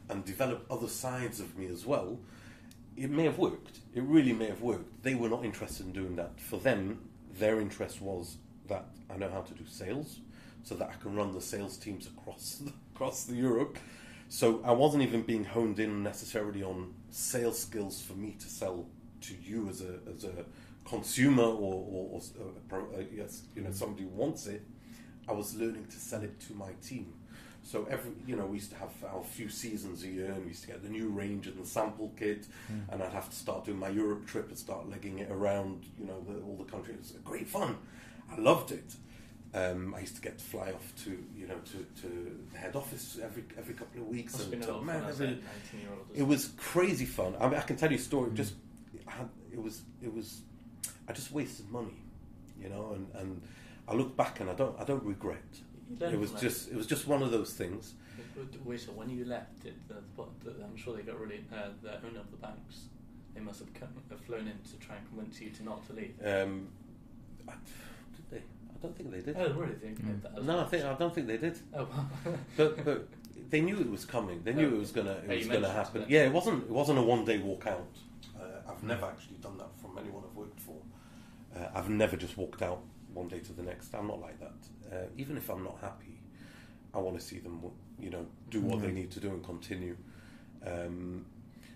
and develop other sides of me as well, it may have worked. It really may have worked. They were not interested in doing that. For them, their interest was that I know how to do sales, so that I can run the sales teams across across the Europe. So I wasn't even being honed in necessarily on sales skills for me to sell to you as a as a consumer or, or, or pro- uh, yes, you know somebody who wants it. I was learning to sell it to my team. So every, you know, we used to have our few seasons a year, and we used to get the new range and the sample kit, and I'd have to start doing my Europe trip and start legging it around, you know, the, all the countries. It was great fun. I loved it. Um, I used to get to fly off to, you know, to, to the head office every every couple of weeks. Must and been a of man, fun as a every- 19 year old. it was crazy fun. I mean, I can tell you a story. Just had, it was it was I just wasted money, you know, and, and I look back and I don't I don't regret. It was just it was just one of those things. Wait, so when you left, did the, the, the, I'm sure they got really uh, the owner of the banks. They must have, come, have flown in to try and convince you to not to leave. Um, I, did they? I don't think they did. Oh, really? They Mm. that No, I think I don't think they did. Oh, well. But but they knew it was coming. They knew it was gonna Oh, it was gonna happen. that. Yeah, it wasn't it wasn't a one day walk out. Uh, I've never actually done that from anyone I've worked for. Uh, I've never just walked out one day to the next. I'm not like that. Uh, even if I'm not happy, I want to see them, you know, do what they Mhm. need to do and continue. Um,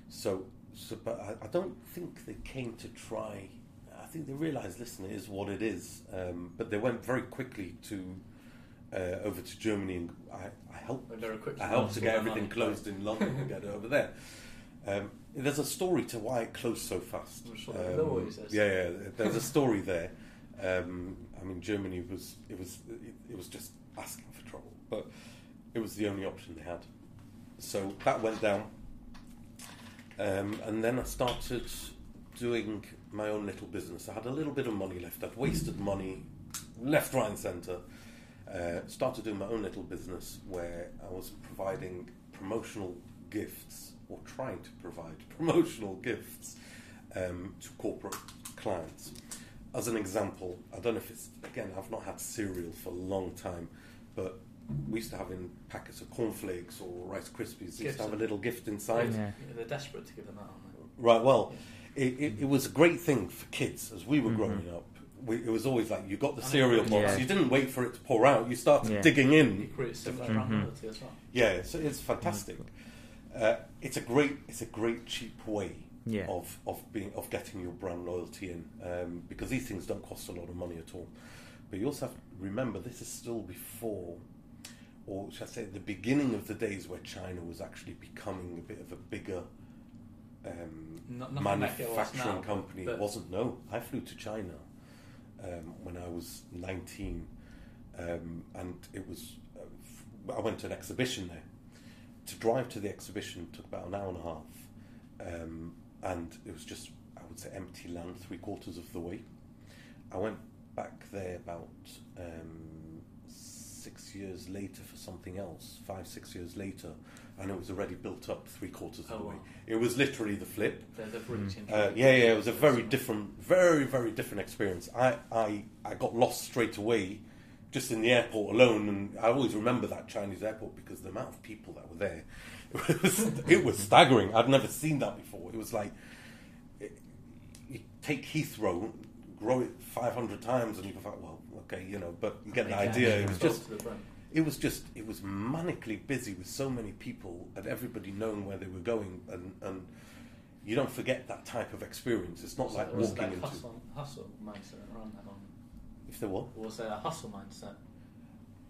so, so, but I, I don't think they came to try. I think they realised, listen, it is what it is. Um, but they went very quickly to uh, over to Germany, and I, I helped. Went very quickly I helped to get everything money. closed in London and get it over there. Um, there's a story to why it closed so fast. Sure there yeah, yeah, there's a story there. Um, I mean, Germany was it was it was just asking for trouble, but it was the only option they had. So that went down, um, and then I started doing my own little business. I had a little bit of money left. I'd wasted money left, right, and centre. Uh, started doing my own little business where I was providing promotional gifts or trying to provide promotional gifts um, to corporate clients. As an example, I don't know if it's again. I've not had cereal for a long time, but we used to have in packets of cornflakes or Rice Krispies. They used to have a little gift inside. Yeah. Yeah, they're desperate to give them out, aren't Right. Well, it, it, it was a great thing for kids as we were Mhm. growing up. We, it was always like you got the I cereal box. yeah. You didn't wait for it to pour out. You started Yeah. digging they? You in. create similar Mhm. as well. Yeah, so it's fantastic. Uh, it's a great, it's a great cheap way Yeah. of, of being of getting your brand loyalty in um, because these things don't cost a lot of money at all. But you also have to remember this is still before, or should I say, the beginning of the days where China was actually becoming a bit of a bigger um, Not- nothing like it was manufacturing now, company. It wasn't. No, I flew to China um, when I was nineteen, um, and it was. Uh, I went to an exhibition there. To drive to the exhibition took about an hour and a half, um, and it was just I would say empty land three quarters of the way. I went back there about um, six years later for something else, five six years later, and it was already built up three quarters of Oh, the way. wow. It was literally the flip. They're, they're Mm. Uh, yeah, yeah, it was a very different, very, very different experience. I, I, I got lost straight away, just in the airport alone, and I always remember that Chinese airport because the amount of people that were there, it was, it was staggering. I'd never seen that before. It was like it, you take Heathrow, grow it five hundred times, and you go, well, okay, you know, but you get the idea. It was just to it was just it was manically busy with so many people and everybody knowing where they were going and and you don't forget that type of experience it's not Was like there- was walking there into hustle, hustle mindset around that one. if there were Was there a hustle mindset?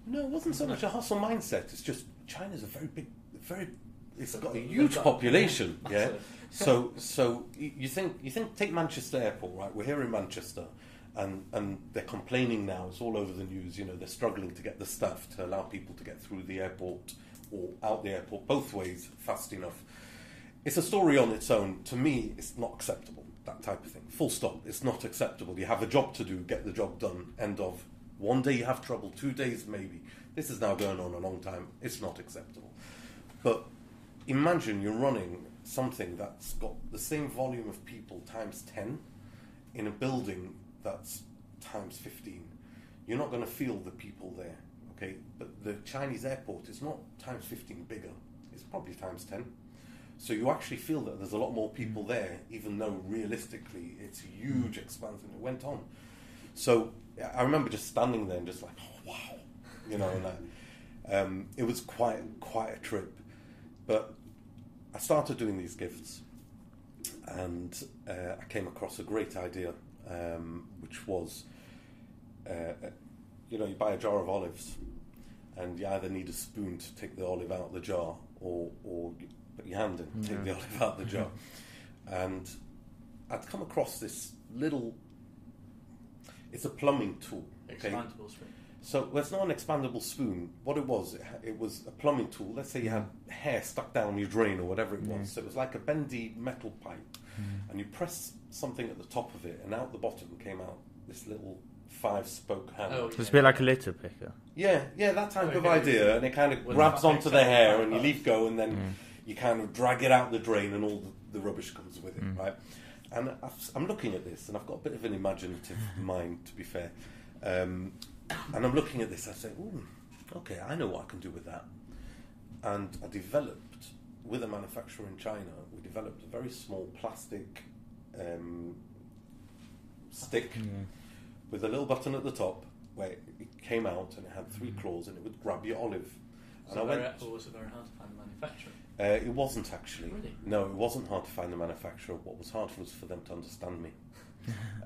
no it wasn't so much a hustle mindset it's just China's a very big very it's got a huge population yeah, so so you think you think take Manchester Airport right? We're here in Manchester and and they're complaining now it's all over the news you know they're struggling to get the staff to allow people to get through the airport or out the airport both ways fast enough. It's a story on its own. To me it's not acceptable that type of thing. Full stop. It's not acceptable. You have a job to do get the job done end of. One day you have trouble two days maybe. This is now going on a long time. It's not acceptable. But imagine you're running something that's got the same volume of people times 10 in a building that's times 15, you're not going to feel the people there. Okay, but the Chinese airport is not times 15 bigger. It's probably times 10. So you actually feel that there's a lot more people there, even though realistically it's a huge expanse and it went on. So I remember just standing there and just like, oh, wow, you know, and I, um, it was quite quite a trip. But I started doing these gifts, and uh, I came across a great idea, um, which was, uh, you know, you buy a jar of olives, and you either need a spoon to take the olive out of the jar, or or you put your hand in, take Yeah. the olive out of the jar, and I'd come across this little. It's a plumbing tool. Okay, Expandable spoon. So well, it's not an expandable spoon. What it was, it, it was a plumbing tool. Let's say you had hair stuck down your drain or whatever it was. Yeah. So it was like a bendy metal pipe, and you press something at the top of it, and out the bottom came out this little five-spoke handle. Oh, So it's a bit like a litter picker. Yeah, yeah, that type of idea, and it kind of With grabs onto the hair, and you leave go, and then Mm. you kind of drag it out the drain, and all the, the rubbish comes with it, Mm. right? And I've, I'm looking at this, and I've got a bit of an imaginative mind, to be fair. Um, and I'm looking at this, I say, "Ooh, okay, I know what I can do with that." And I developed with a manufacturer in China. We developed a very small plastic um, stick Yeah. with a little button at the top where it came out and it had three claws and it would grab your olive. And So I very, went. or was it very hard to find the manufacturer? Uh, it wasn't actually. Really? No, it wasn't hard to find the manufacturer. What was hard was for them to understand me.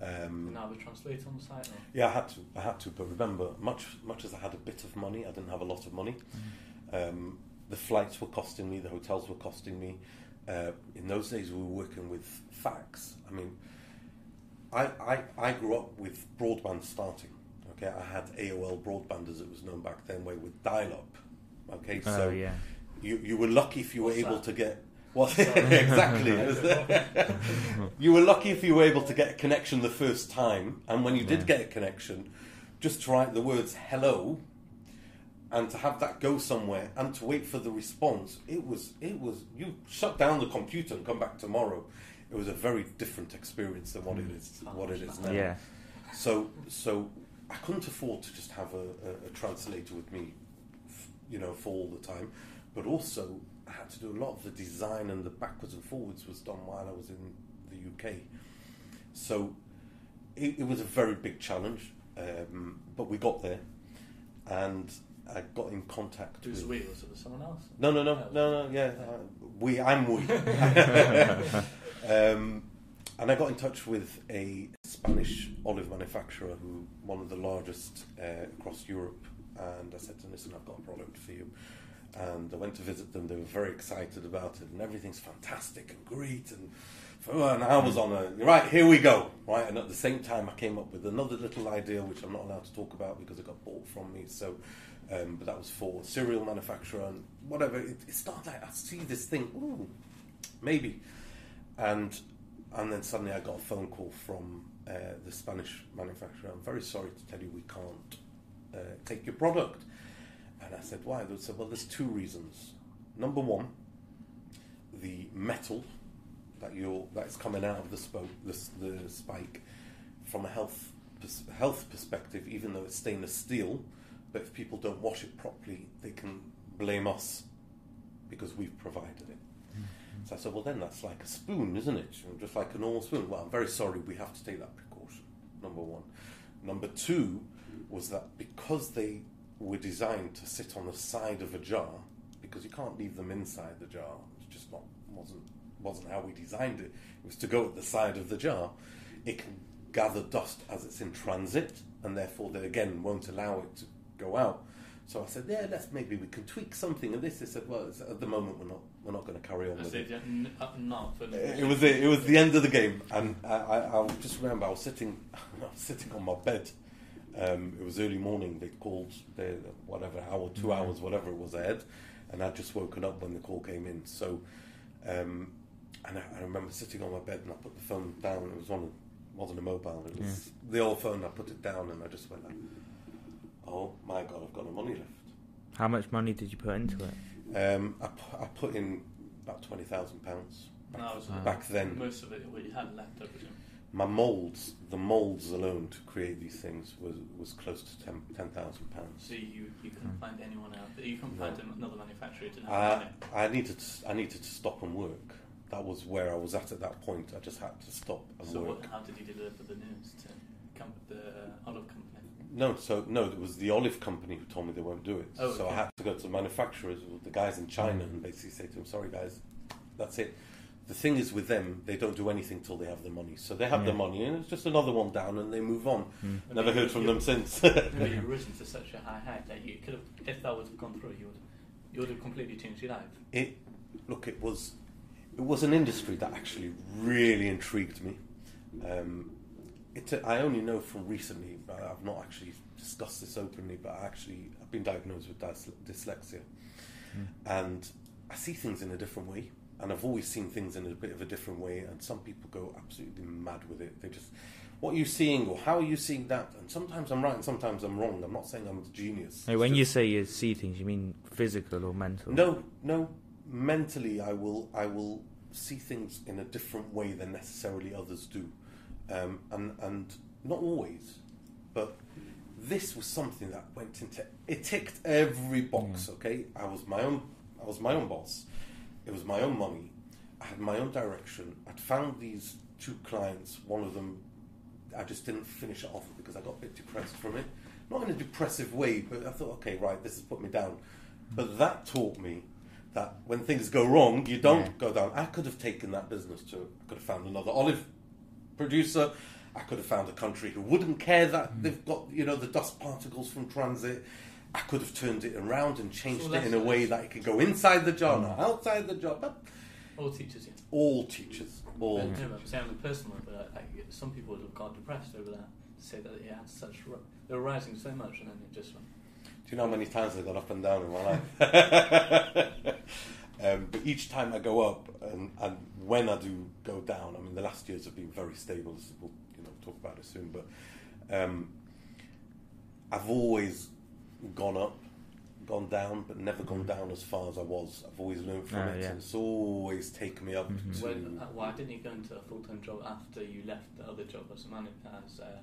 Um, And now we translate on the site. Or? yeah, I had to. I had to. But remember, much much as I had a bit of money, I didn't have a lot of money. Um, the flights were costing me. The hotels were costing me. Uh, in those days, we were working with fax. I mean, I, I I grew up with broadband starting. Okay, I had AOL broadband as it was known back then, where with dial-up. Okay, so oh yeah. you you were lucky if you were able that? to get what exactly you were lucky if you were able to get a connection the first time and when you did Yeah. get a connection just to write the words hello and to have that go somewhere and to wait for the response it was it was you shut down the computer and come back tomorrow it was a very different experience than what it is mm. what it is now Yeah. so, so I couldn't afford to just have a, a, a translator with me, f- you know, for all the time. But also, I had to do a lot of the design and the backwards and forwards was done while I was in the UK. So, it, it was a very big challenge, um, but we got there, and I got in contact Who's with. we? Was it with someone else? No, no, no, no, no. Yeah, uh, we. I'm we. um, and I got in touch with a Spanish olive manufacturer, who one of the largest uh, across Europe. And I said to them, "Listen, I've got a product for you." And I went to visit them. They were very excited about it, and everything's fantastic and great. And and I was on a right. Here we go. Right, and at the same time, I came up with another little idea, which I'm not allowed to talk about because it got bought from me. So um, but that was for cereal manufacturer and whatever. It, it started like I see this thing, ooh, maybe, and and then suddenly I got a phone call from uh, the Spanish manufacturer. I'm very sorry to tell you we can't uh, take your product. And I said why? They said well, there's two reasons. Number one, the metal that you're that's coming out of the spoke, the, the spike, from a health pers- health perspective, even though it's stainless steel, but if people don't wash it properly, they can blame us because we've provided it. Mm-hmm. So I said, well, then that's like a spoon, isn't it? Just like a normal spoon. Well, I'm very sorry, we have to take that precaution. Number one. Number two was that because they were designed to sit on the side of a jar, because you can't leave them inside the jar. It's just not wasn't wasn't how we designed it. It was to go at the side of the jar. It can gather dust as it's in transit, and therefore they again won't allow it to go out. So I said, yeah, let's maybe we can tweak something. And this, they said, well, it's, at the moment we're not we're not going to carry on with it. n- uh, It was it. It was the end of the game, and I, I, I just remember I was sitting, I was sitting on my bed. Um, it was early morning. They called the whatever hour, two hours, whatever it was ahead, and I'd just woken up when the call came in. So, um, and I, I remember sitting on my bed and I put the phone down. It was on, a, wasn't a mobile. It was the old phone. I put it down and I just went like, "Oh my god, I've got no money left." How much money did you put into it? Um, I, pu- I put in about twenty thousand pounds No, it was, Ah. back then. most of it we had left, I presume. My molds, the molds alone to create these things was was close to ten ten thousand pounds. So you, you couldn't Mm. find anyone else. You couldn't No. find another manufacturer to have I. I needed to, I needed to stop and work. That was where I was at at that point. I just had to stop and So work. what, how did you deliver the news to com- the uh, olive company? No, so no, it was the olive company who told me they won't do it. Oh, so I had to go to the manufacturers, the guys in China, and basically say to them, "Sorry, guys, that's it." The thing is with them, they don't do anything till they have the money. So they have the money, and it's just another one down, and they move on. Mm. But Never you- heard from them since. Maybe you've risen to such a high height that you could have, if that would have gone through, you would, you would have completely changed your life. it look it was it was an industry that actually really intrigued me um, it, I only know from recently but I've not actually discussed this openly but I actually I've been diagnosed with dys- dyslexia and I see things in a different way and I've always seen things in a bit of a different way and some people go absolutely mad with it they just what are you seeing or how are you seeing that and sometimes I'm right and sometimes I'm wrong I'm not saying I'm a genius Hey, when just- you say you see things, you mean physical or mental? no, no. Mentally, I will, I will see things in a different way than necessarily others do, um, and and not always, but this was something that went into. It ticked every box. Okay, I was my own. I was my own boss. It was my own money. I had my own direction. I'd found these two clients. One of them, I just didn't finish it off because I got a bit depressed from it. Not in a depressive way, but I thought, okay, right, this has put me down. But that taught me that when things go wrong, you don't Yeah. go down. I could have taken that business to, I could have found another olive producer. I could have found a country who wouldn't care that mm. they've got, you know, the dust particles from transit. I could have turned it around and changed So it in a way that it could go inside the jar, not outside the jar. But All teachers, yeah. all teachers, all But, teachers. no, I'm saying personal level, like, like, some people would have got depressed over that. To say that it had such, they were rising so much, and then it just went. Do you know how many times I got up and down in my life? um, but each time I go up, and, and when I do go down, I mean, the last years have been very stable. as We'll you know talk about it soon, but um, I've always gone up, gone down, but never gone down as far as I was. I've always learned from Ah, it, yeah. and it's always taken me up Mhm. to. When, uh, why didn't you go into a full time job after you left the other job as a man as uh,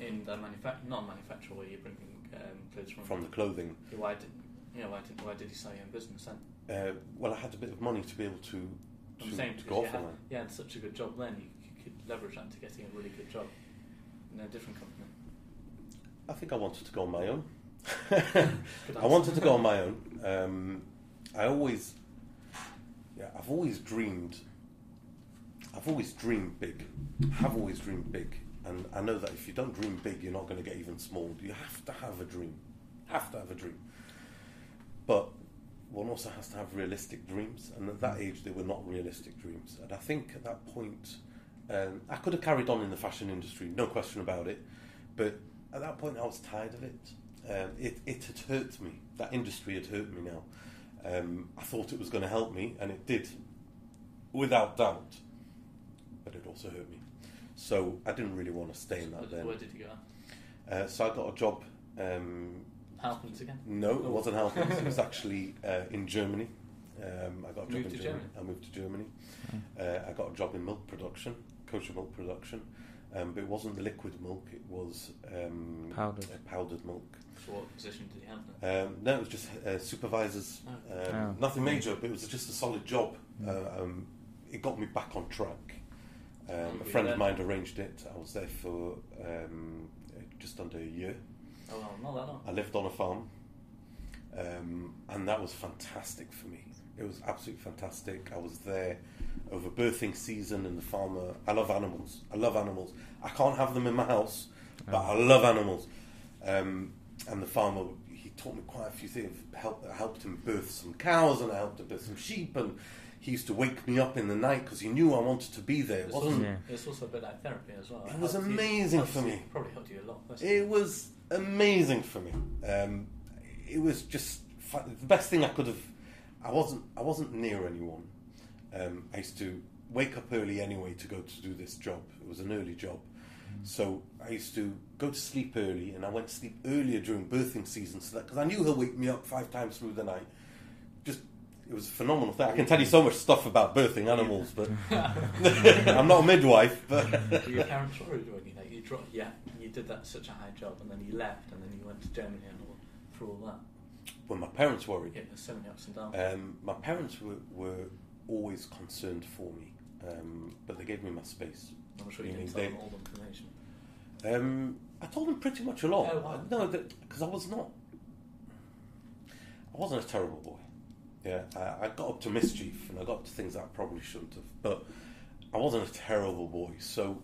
in, in the manufac- not manufacturer where you're bringing um, clothes from? from the clothing. Yeah, why didn't you know, why did why did you start your own business then? Uh, well, I had a bit of money to be able to, I'm to, saying to go you off had, on that. you had such a good job then, you, you could leverage that to getting a really good job in a different company. I think I wanted to go on my own. I wanted to go on my own. Um, I always, yeah, I've always dreamed. I've always dreamed big. Have always dreamed big, and I know that if you don't dream big, you're not going to get even small. You have to have a dream. Have to have a dream. But one also has to have realistic dreams, and at that age, they were not realistic dreams. And I think at that point, um, I could have carried on in the fashion industry, no question about it. But at that point, I was tired of it. Um, it, it had hurt me. That industry had hurt me now. Um, I thought it was going to help me, and it did, without doubt. But it also hurt me. So I didn't really want to stay in that then. where did you go? Uh, so I got a job. Um, Halperns again? no, it Oh. wasn't Halperns. it was actually uh, in Germany. Um, I got a job Moved in to Germany. Germany? I moved to Germany. Uh, I got a job in milk production, kosher milk production. Um, but it wasn't the liquid milk; it was um, Powdered. uh, powdered milk. So what position did you have then? Um, no, it was just uh, supervisors. Oh. Um, Oh. Nothing major, but it was just a solid job. Mm. Uh, um, it got me back on track. Um, a friend of mine arranged it. I was there for um, uh, just under a year. Oh well, not that long. I lived on a farm, um, and that was fantastic for me. It was absolutely fantastic. I was there over birthing season, and the farmer. I love animals. I love animals. I can't have them in my house, but I love animals. Um, and the farmer, he taught me quite a few things. Helped, I helped him birth some cows, and I helped him birth some sheep, and he used to wake me up in the night because he knew I wanted to be there. It It's wasn't also, it's also a bit like therapy as well. It was helped you- amazing helps for you- me. Probably helped you a lot. personally. It was amazing for me. Um, it was just the best thing I could have. I wasn't. I wasn't near anyone. Um, I used to wake up early anyway to go to do this job. It was an early job, so I used to go to sleep early, and I went to sleep earlier during birthing season, so that because I knew he'll wake me up five times through the night. Just it was a phenomenal thing. I can tell you so much stuff about birthing animals, but I'm not a midwife. But Were your parents worried when you you dro- yeah you did that such a high job and then you left and then you went to Germany and all through all that Well, my parents worried, yeah there's so many ups and downs um, my parents were, were always concerned for me, um, but they gave me my space. I'm sure you you didn't mean tell they- them all the information Um, I told them pretty much a lot. Oh, wow. No, because I was not. I wasn't a terrible boy. Yeah, I, I got up to mischief and I got up to things that I probably shouldn't have. But I wasn't a terrible boy. So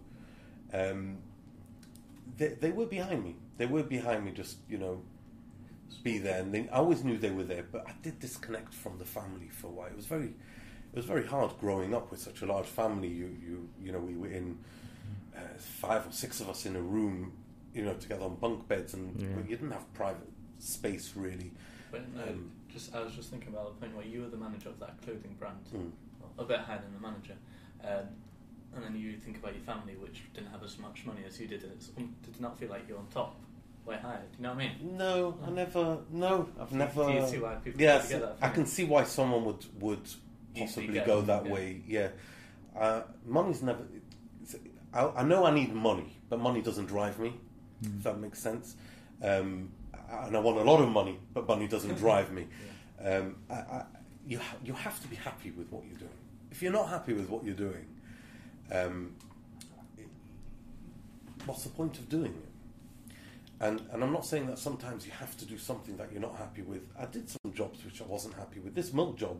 um, they, they were behind me. They were behind me. Just you know, be there. And they, I always knew they were there. But I did disconnect from the family for a while. It was very, it was very hard growing up with such a large family. You you you know we were in uh, five or six of us in a room, you know, together on bunk beds, and Yeah. you didn't have private space really. but no Um, just I was just thinking about the point where you were the manager of that clothing brand Mm. well, a bit higher than the manager um, and then you think about your family which didn't have as much money as you did and it's, um, did not feel like you're on top way higher do you know what I mean No, I never. No, I've never. do you see why people Yes, get that I can see why someone would would possibly get go one, that yeah. way. Yeah, uh, money's never. I, I know I need money, but money doesn't drive me. If that makes sense. Um, and I want a lot of money, but money doesn't drive me. Um, I, I, you ha- you have to be happy with what you're doing. If you're not happy with what you're doing, um, it- what's the point of doing it? And and I'm not saying that sometimes you have to do something that you're not happy with. I did some jobs which I wasn't happy with. This milk job,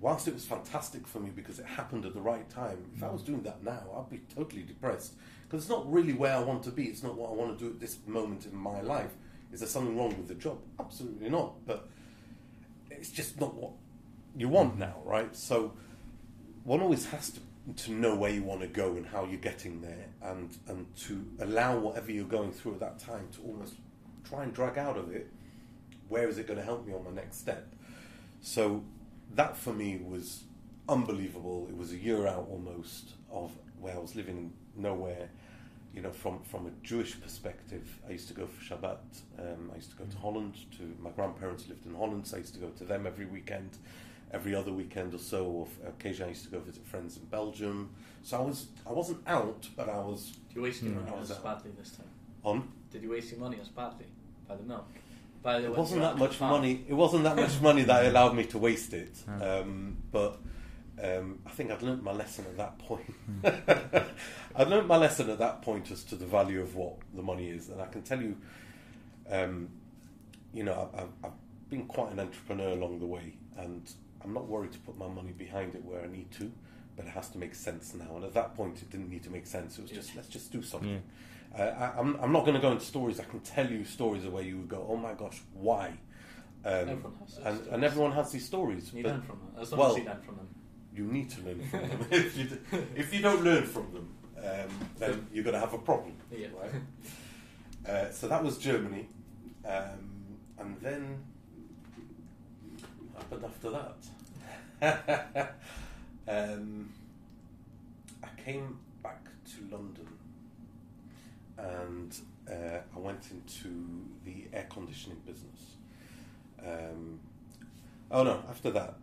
whilst it was fantastic for me because it happened at the right time, if I was mm. doing that now, I'd be totally depressed because it's not really where I want to be. It's not what I want to do at this moment in my life. Is there something wrong with the job? Absolutely not. But it's just not what you want mm. now, right? So one always has to to know where you want to go and how you're getting there, and and to allow whatever you're going through at that time to almost try and drag out of it. Where is it going to help me on my next step? So that for me was unbelievable. It was a year out almost of where I was living nowhere. You know, from from a Jewish perspective, I used to go for Shabbat. Um, I used to go to Holland. To my grandparents lived in Holland, so I used to go to them every weekend every other weekend or so. Or occasionally, I used to go visit friends in Belgium. So I was I wasn't out, but I was Did you waste your Hmm. money as badly this time? on. Did you waste your money as badly by the milk? By the It when wasn't that much money. It wasn't that much money that allowed me to waste it. Um, but um, I think I'd learnt my lesson at that point. I'd learnt my lesson at that point as to the value of what the money is, and I can tell you, um, you know, I've- I've been quite an entrepreneur along the way, and I'm not worried to put my money behind it where I need to, but it has to make sense now. And at that point, it didn't need to make sense. It was just let's just do something. Uh, I, I'm, I'm not going to go into stories. I can tell you stories of where you would go, oh my gosh, why? Um, Everyone and, and everyone has these stories. You learn from them. As long well, as you learn from them. you need to learn from them. if, you, if you don't learn from them, um, then you're going to have a problem. Yeah. Right? Uh, so that was Germany. Um, and then, what happened after that? um, I came back to London and uh, I went into the air conditioning business. Um, oh no, after that,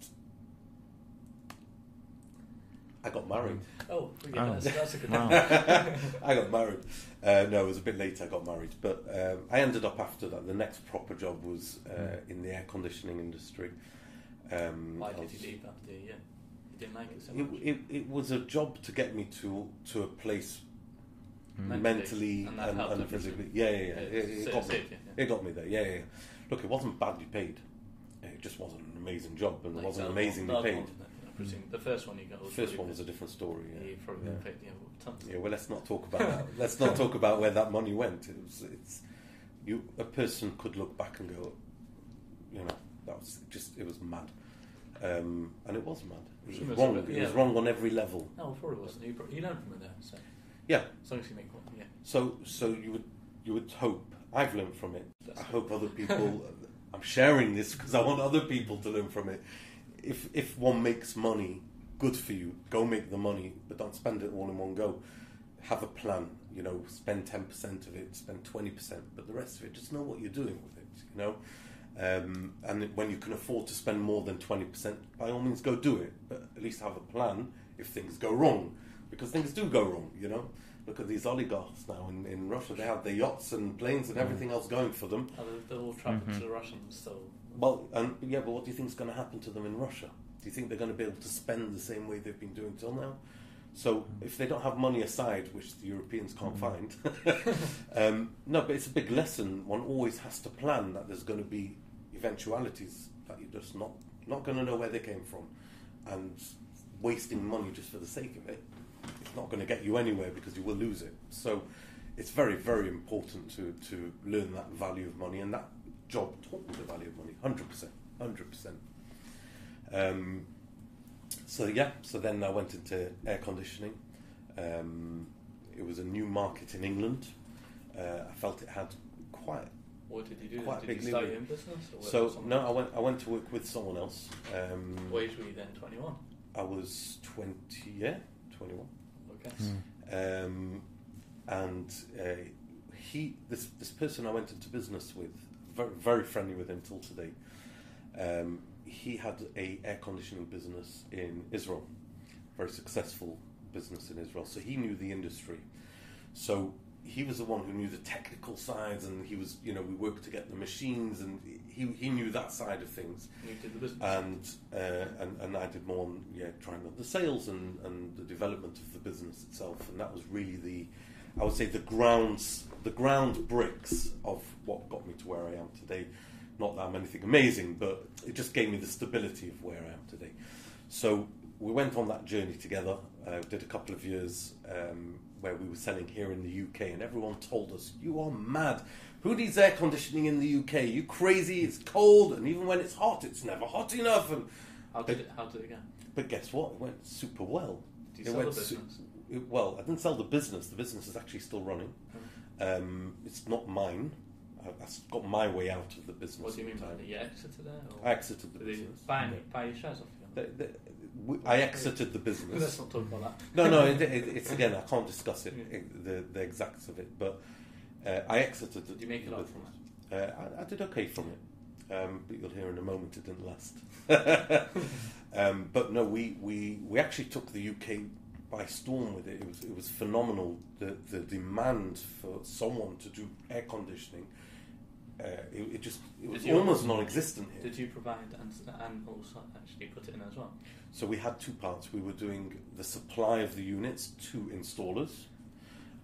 I got married. Oh, yeah, Oh. that's, that's a good Wow. I got married. Uh, no, it was a bit later I got married, but um, I ended up after that. The next proper job was uh, in the air conditioning industry. Um, Why did was- you leave after a year? You didn't like it so It, much? it, it was a job to get me to to a place Mm. mentally And and, and, helped, physically. Yeah, yeah, yeah. Yeah, It, it so- got me. yeah. It got me there. Yeah, yeah. yeah. Look, it wasn't badly paid. It just wasn't an amazing job, and Like it wasn't the other amazingly one- the paid. one, wasn't it? I presume. The first one you got was first really one was a different story. Yeah, Yeah. you probably Yeah. got paid yeah, tons. Yeah, well, let's not talk about that. let's not talk about where that money went. It was, it's, you, a person could look back and go, you know, that was just, it was mad, um, and it was mad. It Sure, was wrong. a bit- It was wrong on every level. No, before it wasn't. You, pro- you learn from it there. So Yeah. as long as you make one, yeah. So, so you would, you would hope. I've learned from it. That's I hope other people. I'm sharing this because I want other people to learn from it. If if one makes money, good for you. Go make the money, but don't spend it all in one go. Have a plan. You know, spend ten percent of it, spend twenty percent, but the rest of it, just know what you're doing with it. You know, Um, and when you can afford to spend more than 20%, by all means go do it. But at least have a plan if things go wrong. Because things do go wrong, you know. Look at these oligarchs now in, in Russia. They have their yachts and planes and everything else going for them. Are they- they're all trapped Mhm. to the Russians, so Well, and yeah, but what do you think is going to happen to them in Russia? Do you think they're going to be able to spend the same way they've been doing till now? So if they don't have money aside, which the Europeans can't find, um, no, but it's a big lesson. One always has to plan that there's going to be eventualities that you're just not not going to know where they came from, and wasting money just for the sake of it, it's not going to get you anywhere because you will lose it. So it's very very important to to learn that value of money and that job taught me the value of money, hundred percent, hundred percent. Um, so yeah, so then I went into air conditioning. Um, it was a new market in England. Uh, I felt it had quite. what did you do? Quite did big you start lever. your own business? Or So no. I went. I went to work with someone else. Um, What age were you then? Twenty one. I was twenty. Yeah, twenty-one. Okay. Mm. Um, and uh, he, this this person I went into business with, very, very friendly with him till today. Um, he had a air conditioning business in Israel, very successful business in Israel. So he knew the industry. So he was the one who knew the technical sides, and he was, you know, we worked to get the machines, and he he knew that side of things You did the business. and uh, and and I did more on yeah trying on the sales and and the development of the business itself, and that was really the I would say the grounds the ground bricks of what got me to where I am today. Not that I'm anything amazing, but it just gave me the stability of where I am today. So we went on that journey together. Uh, did a couple of years um, where we were selling here in the UK, and everyone told us, "You are mad. Who needs air conditioning in the UK? You crazy? It's cold, and even when it's hot, it's never hot enough." And how did it? How did it go? but guess what? It went super well. Did you It sell the went su- business? It- well, I didn't sell the business. The business is actually still running. Um, it's not mine. I got my way out of the business. What do you mean the by that? You exited it? Or I exited the did business. buy, buy your shares off you? The- the- I exited the Let's business. not talk about that. no, no, it, it, it's again, I can't discuss it, it- the, the exacts of it, but uh, I exited the Did you make a the lot from it? Uh, I, I did okay from it, um, but you'll hear in a moment it didn't last. um, but no, we, we, we actually took the UK by storm with it. It was, it was phenomenal. The, the demand for someone to do air conditioning, uh, it, it just it was almost non-existent here. Did you provide and, and also actually put it in as well? So we had two parts. We were doing the supply of the units to installers,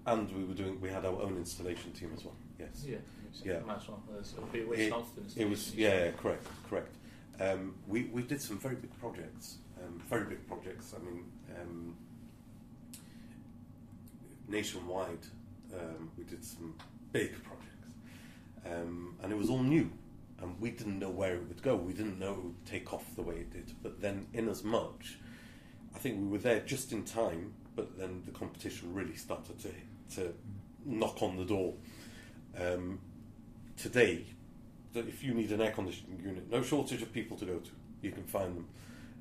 and we were doing we had our own installation team as well. Yes. Yeah. Yeah. Might as well. There's- It'll a waste It- not to do It was yeah, correct, correct. Um, we we did some very big projects, um, very big projects. I mean, um, nationwide, um, we did some big projects, um, and it was all new, and we didn't know where it would go. We didn't know it would take off the way it did. But then, in as much, I think we were there just in time. But then the competition really started to to knock on the door. Um, today, if you need an air conditioning unit, no shortage of people to go to. You can find them.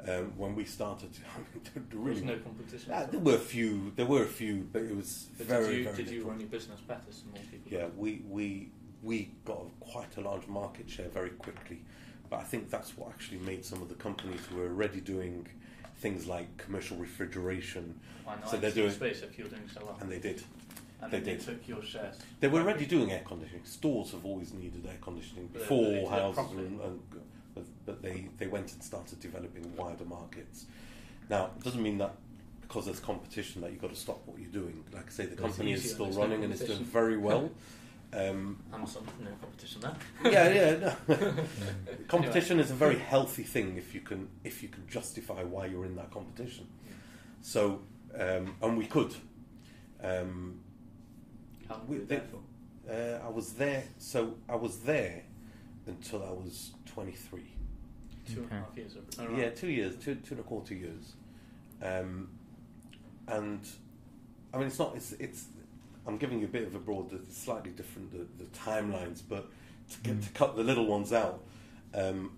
Um, when we started, I mean, there There really was no competition. uh, there were a few. There were a few, but it was But very, did you, very did you run your business better so more people? Yeah, we, we we got quite a large market share very quickly, but I think that's what actually made some of the companies who were already doing things like commercial refrigeration, Why not? So they're doing- space if you're doing so well. and they did. And they they did. took your shares. They were already doing air conditioning. Stores have always needed air conditioning before they did it houses, and, and but, but they they went and started developing wider markets. Now, it doesn't mean that because there's competition that you've got to stop what you're doing. Like I say, the company is still running and it's doing very well. Um, Amazon, no competition there. yeah, yeah. No. competition is a very healthy thing if you can if you can justify why you're in that competition. So, um, and we could. Um, How long We- were they- there for? uh, I was there. So I was there until I was 23. Two and a half years. Of, oh, Yeah, two years, two two and a quarter years. Um, and I mean, it's not. It's it's. I'm giving you a bit of a broad, slightly different the, the timelines, but to get Mm. to cut the little ones out, um,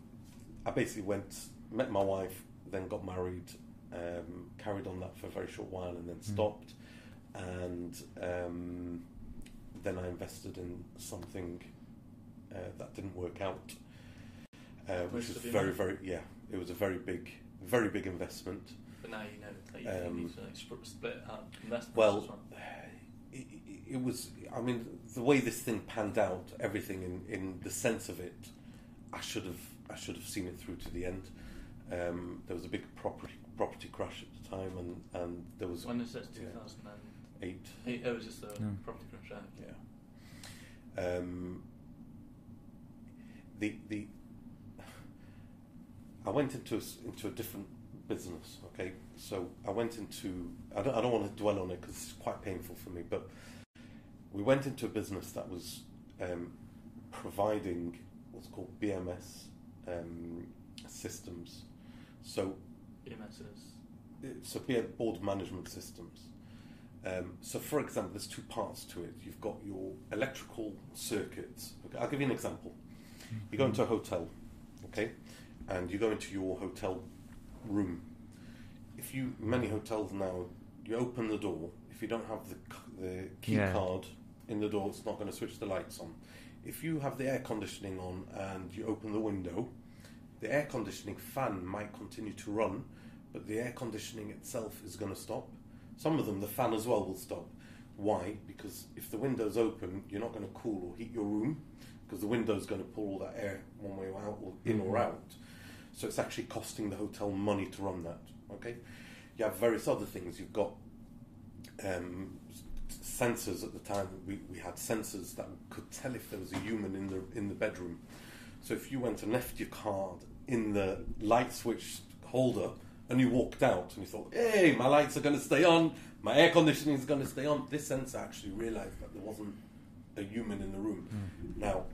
I basically went, met my wife, then got married, um, carried on that for a very short while, and then Mm. stopped, and um, then I invested in something uh, that didn't work out. uh, which was very, very yeah. It was a very big, very big investment. But now you know that you, Um, need to like, split out investments Well, well. It, it- it was. I mean, the way this thing panned out, everything in, in the sense of it, I should have I should have seen it through to the end. Um, there was a big property property crash at the time, and, and there was When is this? yeah. 2008? eight. Oh, it was just the No. property crash. Yeah. Yeah. Um, the the I went into a, s- into a different business. Okay, so I went into I don't I don't want to dwell on it because it's quite painful for me, but we went into a business that was um, providing what's called BMS um, systems. So BMS is. so be board management systems. Um, so, for example, there's two parts to it. You've got your electrical circuits. Okay, I'll give you an example. You go into a hotel, okay, and you go into your hotel room. If you many hotels now, you open the door. If you don't have the the key Yeah. card in the door, it's not going to switch the lights on. If you have the air conditioning on and you open the window, the air conditioning fan might continue to run, but the air conditioning itself is going to stop. Some of them, the fan as well, will stop. Why? Because if the window's open, you're not going to cool or heat your room because the window's going to pull all that air one way or out or in or Mhm. out. So it's actually costing the hotel money to run that. Okay, you have various other things. You've got um, sensors at the time. We, we had sensors that could tell if there was a human in the in the bedroom. So if you went and left your card in the light switch holder and you walked out and you thought, "Hey, my lights are going to stay on, my air conditioning is going to stay on," this sensor actually realised that there wasn't a human in the room. Now,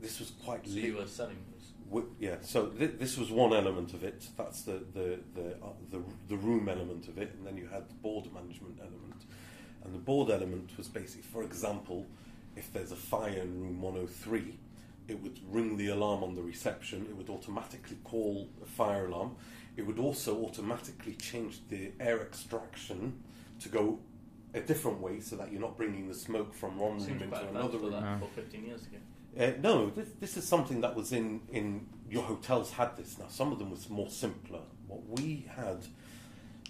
this was quite So li- you were selling those. Wi- yeah, so th- this was one element of it. That's the the the, uh, the the room element of it, and then you had the board management element. And the board element was basically, for example, if there's a fire in room 103, it would ring the alarm on the reception. It would automatically call a fire alarm. It would also automatically change the air extraction to go a different way, so that you're not bringing the smoke from one room into another room. that for 15 years ago. Uh, no, this, this is something that was in, in your hotels had this. Now, some of them was more simpler. What we had,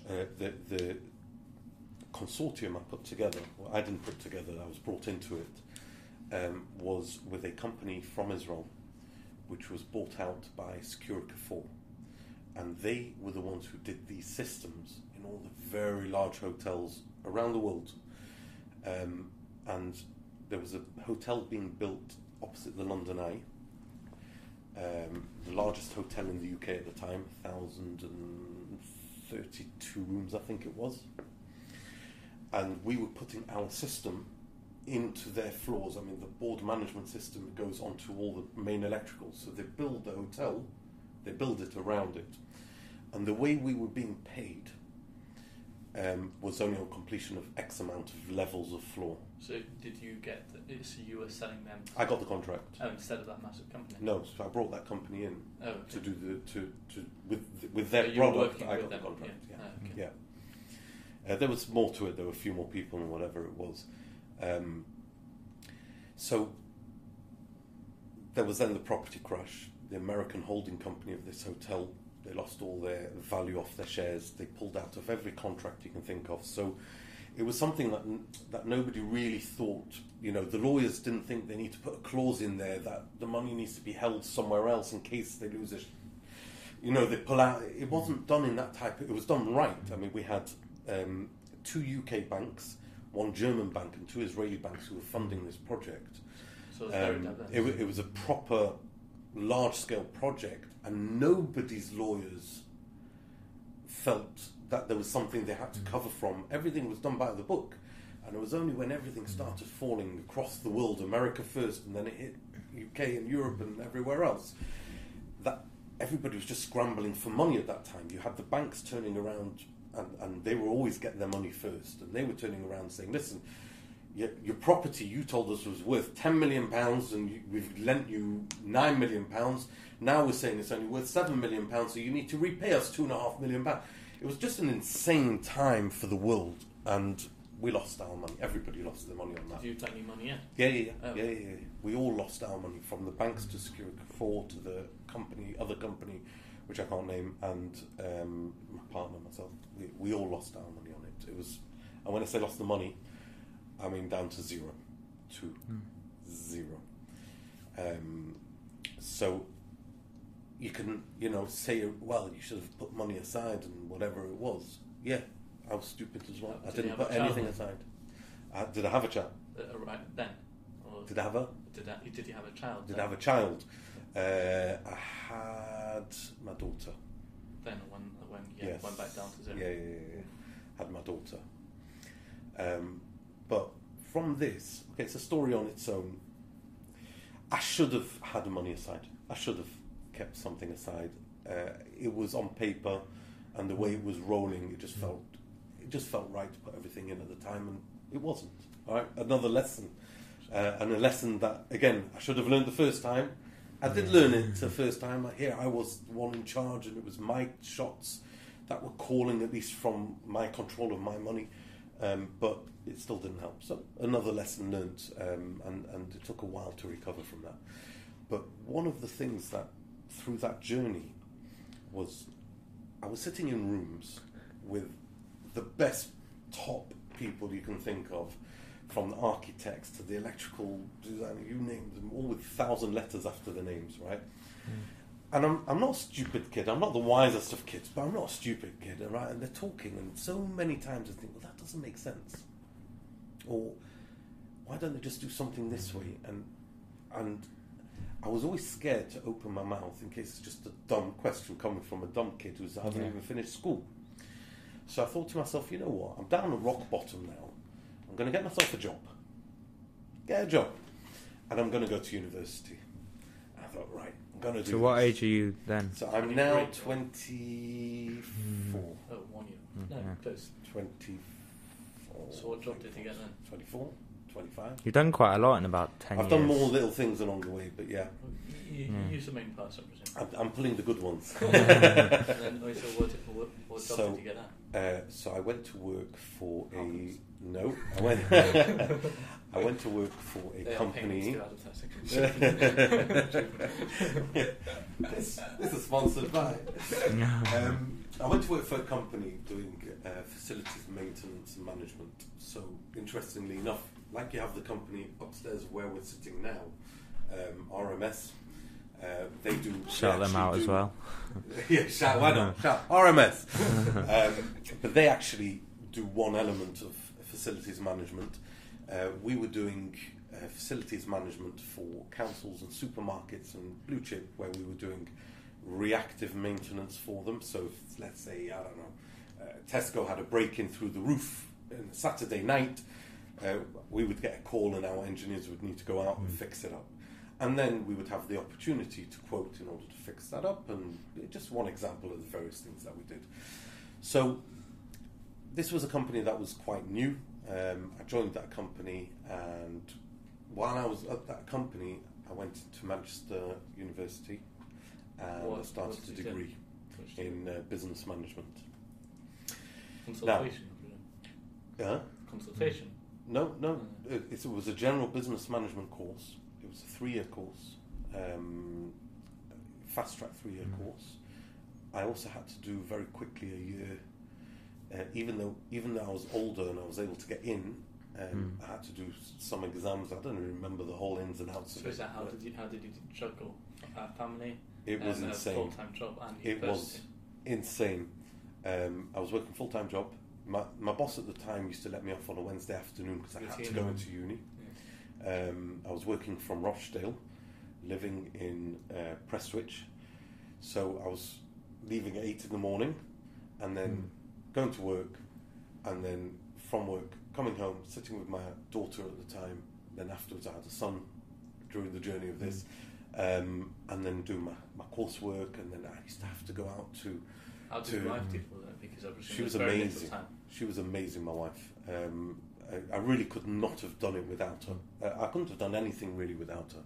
uh, the, the consortium I put together, well, I didn't put together, I was brought into it, um, was with a company from Israel, which was bought out by Securicor 4. And they were the ones who did these systems in all the very large hotels around the world. Um, and there was a hotel being built opposite the London Eye, um, the largest hotel in the UK at the time, 1,032 rooms, I think it was. And we were putting our system into their floors. I mean, the board management system goes onto all the main electricals. So they build the hotel, they build it around it. And the way we were being paid um, was only on completion of X amount of levels of floor. So did you get? The, so you were selling them? I got the contract. Oh, instead of that massive company. No, so I brought that company in Oh, okay. to do the to, to with with So their were product. I got the them, contract. yeah. Yeah, Oh, okay. yeah. Uh, there was more to it. There were a few more people and whatever it was. Um, so there was then the property crash. The American holding company of this hotel they lost all their value off their shares. They pulled out of every contract you can think of. So it was something that that nobody really thought. You know, the lawyers didn't think they need to put a clause in there that the money needs to be held somewhere else in case they lose it. You know, they pull out. It wasn't done in that type. It was done right. I mean, we had um, two UK banks, one German bank, and two Israeli banks who were funding this project. So it was very Um, diverse. it, it was a proper large scale project, and nobody's lawyers felt that there was something they had to cover from. Everything was done by the book, and it was only when everything started falling across the world, America first, and then it hit UK and Europe and everywhere else, that everybody was just scrambling for money at that time. You had the banks turning around, and, and they were always getting their money first, and they were turning around saying, "Listen." Your, your property you told us was worth 10 million pounds and you, we've lent you 9 million pounds now we're saying it's only worth 7 million pounds so you need to repay us 2.5 million pounds it was just an insane time for the world and we lost our money. Everybody lost their money on that. Did you take any money in? Yeah, yeah, yeah, Oh. yeah, yeah, yeah. We all lost our money from the banks to Secure Four to the company, other company, which I can't name, and um, my partner, myself. We, we all lost our money on it. It was, and when I say lost the money, I mean down to zero, to zero. Um, so you can, you know, say, well, you should have put money aside and whatever it was. Yeah, I was stupid as well. I Did you didn't put anything then? aside. Uh, did I have a child? Uh, right then? Or Did I have a? did, I, did you have a child? Did then? I have a child? Uh, I had my daughter. Then when, when yeah, Yes. went back down to zero? Yeah, yeah, yeah, yeah. Had my daughter. Um, but from this, okay, it's a story on its own. I should have had money aside. I should have kept something aside. Uh, it was on paper, and the way it was rolling, it just felt, it just felt right to put everything in at the time, and it wasn't. All right, another lesson, uh, and a lesson that again I should have learned the first time. I did learn it the first time. Like, Here I was the one in charge, and it was my shots that were calling, at least from my control of my money. Um, but it still didn't help. So another lesson learned, um, and and it took a while to recover from that. But one of the things that through that journey was I was sitting in rooms with the best top people you can think of, from the architects to the electrical designer, you name them, all with thousand letters after the names, right? Hmm. And I'm, I'm not a stupid kid. I'm not the wisest of kids, but I'm not a stupid kid, right? And they're talking, and so many times I think, well, that doesn't make sense. Or why don't they just do something this hmm. way? And and I was always scared to open my mouth in case it's just a dumb question coming from a dumb kid who hasn't Yeah. even finished school. So I thought to myself, you know what? I'm down at rock bottom now. I'm going to get myself a job. Get a job. And I'm going to go to university. I thought, right, I'm going to do So what this. age are you then? So I'm now 24. Oh, one year. Mm, No, yeah. close. 24. So what job did you get then? 24, 25. You've done quite a lot in about 10 I've years. done more little things along the way, but yeah, You, you Yeah. use the main parts, I presume. I'm, I'm pulling the good ones. and then, oh, so what, what, what job So- did you get at? Uh, so I went to work for a Hawkins. No. I went. I went to work for a They are company. to this, this is sponsored by. Um, I went to work for a company doing uh, facilities maintenance and management. So, interestingly enough, like you have the company upstairs where we're sitting now, um, RMS. Uh, they do they Shout them actually out as well. yeah, shout, why not? Shout, RMS. um, but they actually do one element of facilities management. Uh, we were doing uh, facilities management for councils and supermarkets and blue chip, where we were doing reactive maintenance for them. So, if, let's say, I don't know, uh, Tesco had a break in through the roof on Saturday night, uh, we would get a call and our engineers would need to go out and fix it up. And then we would have the opportunity to quote in order to fix that up, and just one example of the various things that we did. So, this was a company that was quite new. Um, I joined that company, and while I was at that company, I went to Manchester University and What- I started a did you do? degree do in uh, business management. Consultation, I presume. Yeah? Consultation. No, no. Mm. It, it was a general business management course. It was a three-year course, um, fast track three-year Mm. course. I also had to do very quickly a year, uh, even though even though I was older and I was able to get in. Um, Mm. I had to do some exams. I don't even remember the whole ins and outs So of is it. how did you how did you juggle a family it was and a insane. full time job and It was insane. Um, I was working full time job. My my boss at the time used to let me off on a Wednesday afternoon because I had to go the- into uni. Yeah. Um, I was working from Rochdale, living in uh, Prestwich. So I was leaving at eight in the morning, and then going to work, and then from work coming home, sitting with my daughter at the time. Then afterwards, I had a son during the journey of this, um, and then do my, my coursework, and then I used to have to go out to How did to- your wife deal with it? Because I She was there's very little amazing. time. She was amazing, my wife. Um, I, I really could not have done it without her. Uh, I couldn't have done anything really without her.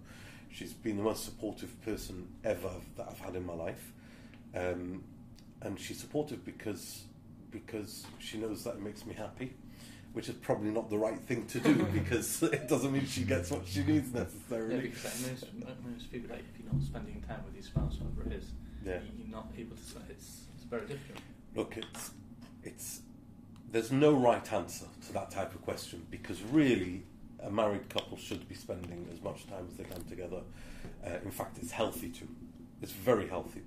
She's been the most supportive person ever that I've had in my life, um, and she's supportive because because she knows that it makes me happy, which is probably not the right thing to do because it doesn't mean she gets what she needs Yeah, necessarily. because like, most, most people, like, if you're not spending time with your spouse, whatever it is, Yeah. you- you're not able to. It's, it's very difficult. Look, it's it's there's no right answer to that type of question because really a married couple should be spending as much time as they can together. Uh, in fact, it's healthy to. It's very healthy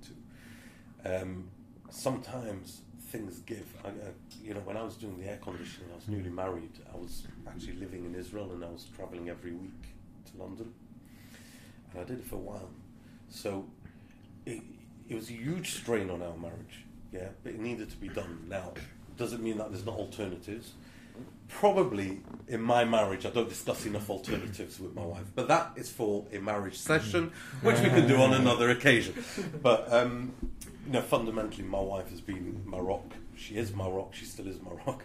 to. Um, sometimes things give. I, uh, you know, when I was doing the air conditioning, I was newly married. I was actually living in Israel and I was travelling every week to London, and I did it for a while. So it, it was a huge strain on our marriage, yeah, but it needed to be done. Now, doesn't mean that there's not alternatives. Probably in my marriage, I don't discuss enough alternatives with my wife, but that is for a marriage session, which we can do on another occasion. But um, you know, fundamentally, my wife has been my rock. She is my rock. She still is my rock.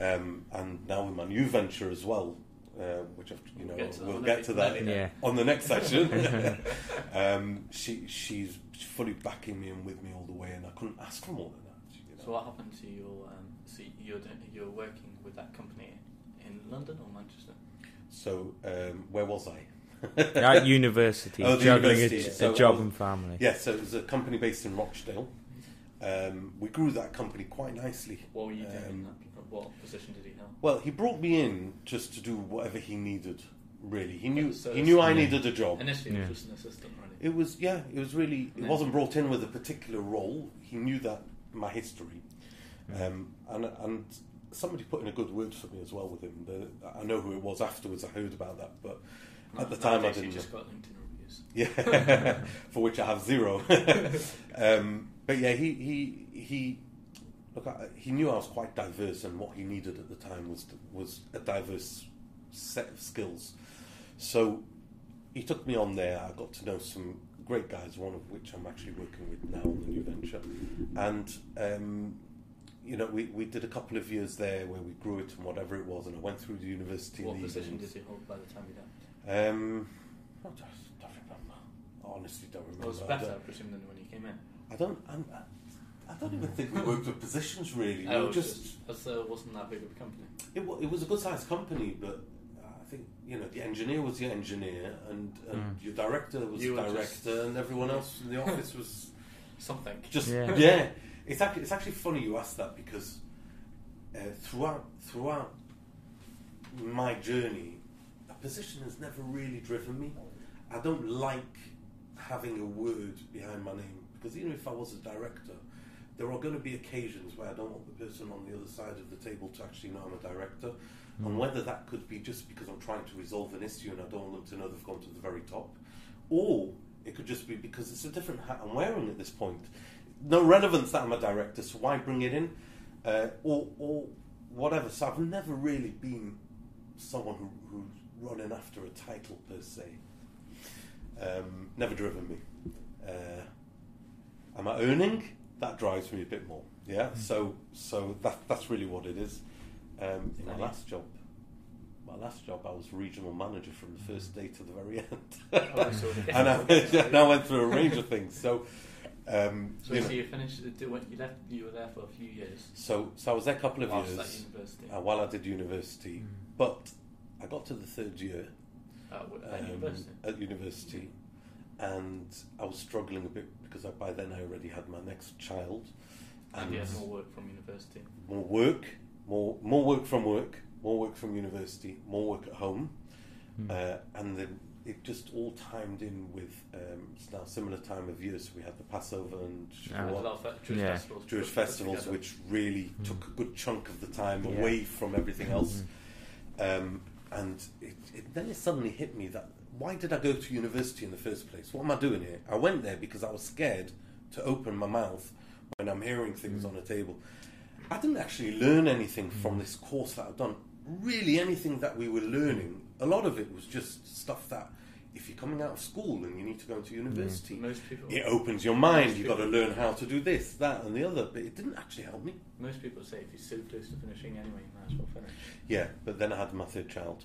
Um, and now with my new venture as well, uh, which I've, you know We'll get to that we'll on get the- to that Yeah. on the next section. um, she she's fully backing me and with me all the way, and I couldn't ask for more than that. You know? So what happened to your? Um, so you're you're working with that company in London or Manchester? So, um, where was I? At university, Oh, the juggling university, a, so a job I was- and family. Yeah, so it was a company based in Rochdale. Um, we grew that company quite nicely. What were you doing? in Um, that? What position did he hold? Well, he brought me in just to do whatever he needed. Really, he knew So he knew I needed a job. Initially, Yeah. he was just an assistant, really. It was yeah, it was really. It wasn't brought in with a particular role. He knew that my history, um, and and somebody put in a good word for me as well with him. The, I know who it was afterwards. I heard about that, but at the time I didn't. You just got LinkedIn reviews. Yeah, for which I have zero. um, but yeah, he he he. Look, I, he knew I was quite diverse, and what he needed at the time was was a diverse set of skills. So he took me on there. I got to know some great guys, one of which I'm actually working with now on the new venture, and. Um, you know, we, we did a couple of years there where we grew it and whatever it was, and I went through the university. What position did he hold by the time you left? Um, I don't, don't remember. I honestly don't remember. It was I better, I don't- presume, than when you came in. I don't. I'm, I don't even think we worked with positions really. We Oh, were just. just, as, uh, wasn't that big of a company. It, wa- it was a good sized company, but I think you know the engineer was the engineer, and, and Mm. your director was You the director, and everyone else in the office was Something. just Yeah. yeah. It's actually it's actually funny you asked that because uh, throughout throughout my journey, a position has never really driven me. I don't like having a word behind my name because even if I was a director, there are going to be occasions where I don't want the person on the other side of the table to actually know I'm a director. And whether that could be just because I'm trying to resolve an issue and I don't want them to know they've gone to the very top, or it could just be because it's a different hat I'm wearing at this point. No relevance that I'm a director, so why bring it in? Uh, or, or whatever. So I've never really been someone who, who's running after a title per se. Um, never driven me. Uh, am I earning? That drives me a bit more. Yeah. So so that that's really what it is. Um, in my last job, my last job, I was regional manager from the first day to the very end. Oh, so- and, I, and I went through a range of things. So, um, So, you so know, you finished. uh, When you left, you were there for a few years. so so I was there a couple of whilst years at university. uh, while I did university, but I got to the third year at, at um, university. at university, and I was struggling a bit because I, by then I already had my next child, And you had more work from university. more work, more more work from work, more work from university, more work at home, Mm. uh, and then it just all timed in with um, it's now similar time of year. So we had the Passover and Yeah. And a Shavuot, lot of Jewish Yeah. festivals. Jewish put- put festivals, which really Mm. took a good chunk of the time Yeah. away from everything else. Mm. Um, and it, it, then it suddenly hit me that why did I go to university in the first place? What am I doing here? I went there because I was scared to open my mouth when I'm hearing things Mm. on a table. I didn't actually learn anything from this course that I've done. Really, anything that we were learning, a lot of it was just stuff that if you're coming out of school and you need to go into university, mm. Most people. it opens your mind. You've got to learn how to do this, that, and the other. But it didn't actually help me. Most people say if you're so close to finishing anyway, you might as well finish. Yeah, but then I had my third child,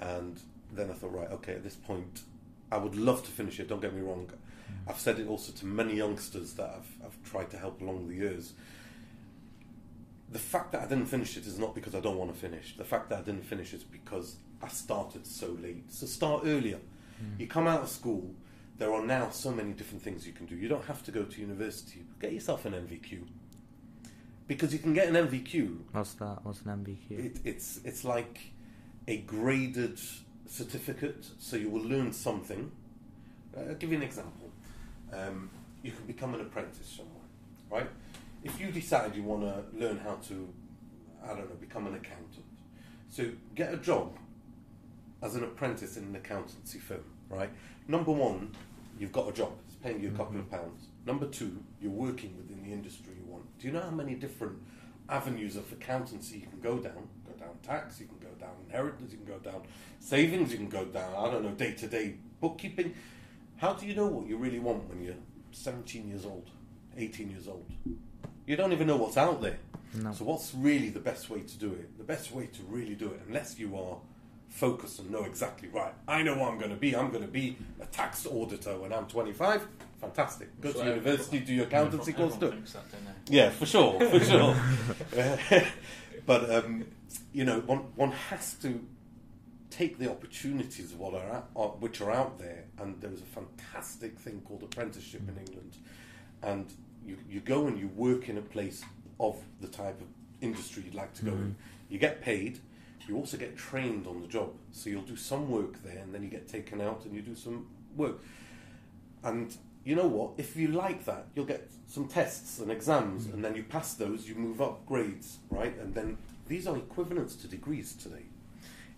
and then I thought, right, okay, at this point, I would love to finish it. Don't get me wrong. Mm. I've said it also to many youngsters that I've, I've tried to help along the years. the fact that I didn't finish it is not because I don't want to finish. The fact that I didn't finish it is because I started so late. So start earlier. You come out of school, there are now so many different things you can do. You don't have to go to university. Get yourself an NVQ. Because you can get an NVQ. What's that? What's an NVQ? It, it's, it's like a graded certificate, so you will learn something. Uh, I'll give you an example. Um, you can become an apprentice somewhere, right? If you decide you want to learn how to, I don't know, become an accountant, so get a job as an apprentice in an accountancy firm, right? Number one, you've got a job, it's paying you a couple of mm-hmm. pounds. Number two, you're working within the industry you want. Do you know how many different avenues of accountancy you can go down? Go down tax, you can go down inheritance, you can go down savings, you can go down, I don't know, day to day bookkeeping. How do you know what you really want when you're 17 years old, 18 years old? You don't even know what's out there. No. So, what's really the best way to do it? The best way to really do it, unless you are focused and know exactly right, I know what I'm going to be. I'm going to be a tax auditor when I'm 25. Fantastic. Go So to university, do your accountancy course, do it. thinks that. Yeah, for sure, for sure. but um, you know, one one has to take the opportunities what are out, uh, which are out there, and there is a fantastic thing called apprenticeship in England, and you you go and you work in a place of the type of industry you'd like to go in. You get paid. You also get trained on the job, so you'll do some work there, and then you get taken out and you do some work. And you know what? If you like that, you'll get some tests and exams, and then you pass those, you move up grades, right? And then these are equivalents to degrees today.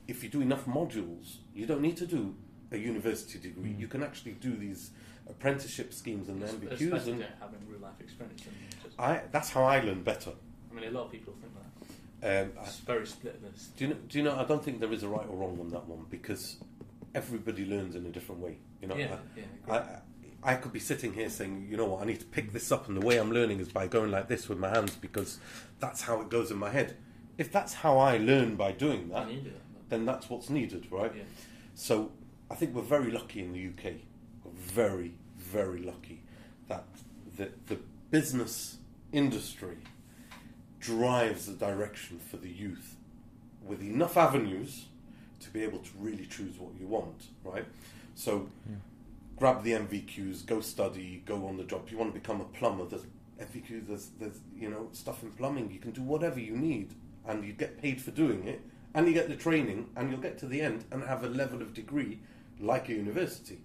If you do enough modules, you don't need to do a university degree. Mm. You can actually do these apprenticeship schemes and It's- NVQs. And having real life experience. I, that's how I learn better. I mean, a lot of people think that. Um, I, It's very split. Do you know? Do you know? I don't think there is a right or wrong on that one because everybody learns in a different way. You know, yeah, I- yeah. I, I- I could be sitting here saying, you know what, I need to pick this up, and the way I'm learning is by going like this with my hands because that's how it goes in my head. If that's how I learn by doing that, do then that's what's needed, right? Yeah. So I think we're very lucky in the UK. We're very, very lucky that the, the business industry drives the direction for the youth with enough avenues to be able to really choose what you want, right? So grab the NVQs, go study, go on the job. You want to become a plumber, there's NVQs, there's, there's you know stuff in plumbing. You can do whatever you need, and you get paid for doing it, and you get the training, and you'll get to the end and have a level of degree like a university.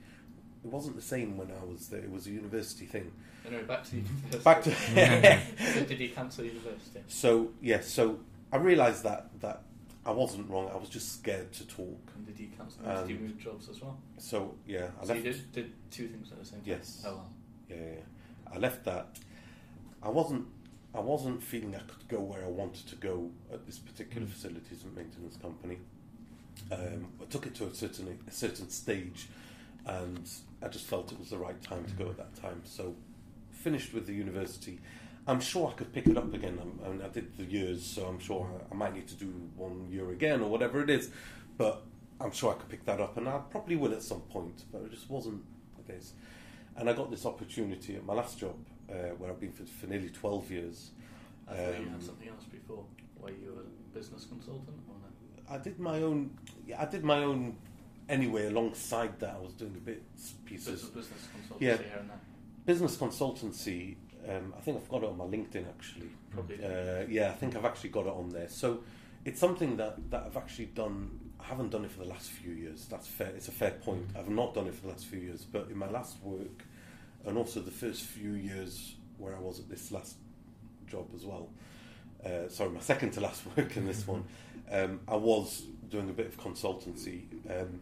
It wasn't the same when I was there. It was a university thing. Anyway, back to university. Back to so did you cancel university? so yeah. So I realised that that I wasn't wrong. I was just scared to talk. And did you cancel? did you And- move jobs as well? So yeah, I So left. you did, did two things at the same time. Yes. Oh well. Yeah, yeah, yeah. I left that. I wasn't. I wasn't feeling I could go where I wanted to go at this particular Mm. facilities and maintenance company. Um, I took it to a certain a certain stage, and I just felt it was the right time to go at that time. So, finished with the university. I'm sure I could pick it up again. I'm, mean, I did the years, so I'm sure I, I might need to do one year again or whatever it is. But I'm sure I could pick that up, and I probably will at some point. But it just wasn't the case. And I got this opportunity at my last job, uh, where I've been for, for nearly 12 years. I thought you Um, had something else before, where you were a business consultant or no? I did my own. Yeah, I did my own anyway. Alongside that, I was doing a bit pieces. Business, business consultancy Yeah. here and there. Business consultancy. Um, I think I've got it on my LinkedIn actually. Probably. Uh, yeah, I think I've actually got it on there. So it's something that, that I've actually done. I haven't done it for the last few years. That's fair. It's a fair point. I've not done it for the last few years, but in my last work, and also the first few years where I was at this last job as well. Uh, sorry, my second to last work in this one. Um, I was doing a bit of consultancy. Um,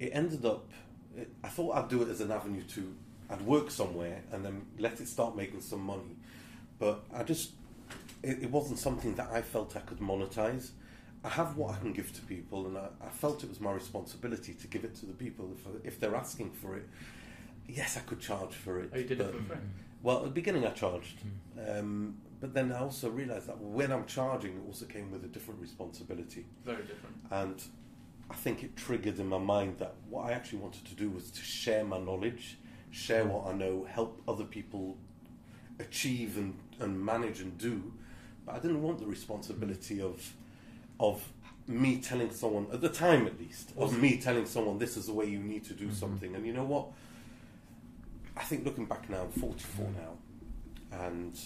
it ended up. It, I thought I'd do it as an avenue to. I'd work somewhere and then let it start making some money, but I just. It, it wasn't something that I felt I could monetize. I have what I can give to people, and I, I felt it was my responsibility to give it to the people if, if they're asking for it. Yes, I could charge for it. Oh, you did but- it for free. well, at the beginning I charged, um, but then I also realised that when I'm charging, it also came with a different responsibility, Very different. and I think it triggered in my mind that what I actually wanted to do was to share my knowledge, share mm. what I know, help other people achieve and, and manage and do. but I didn't want the responsibility of of me telling someone at the time at least of mm. me telling someone this is the way you need to do Mhm. something. And you know what? I think looking back now, I'm 44 mm. now, and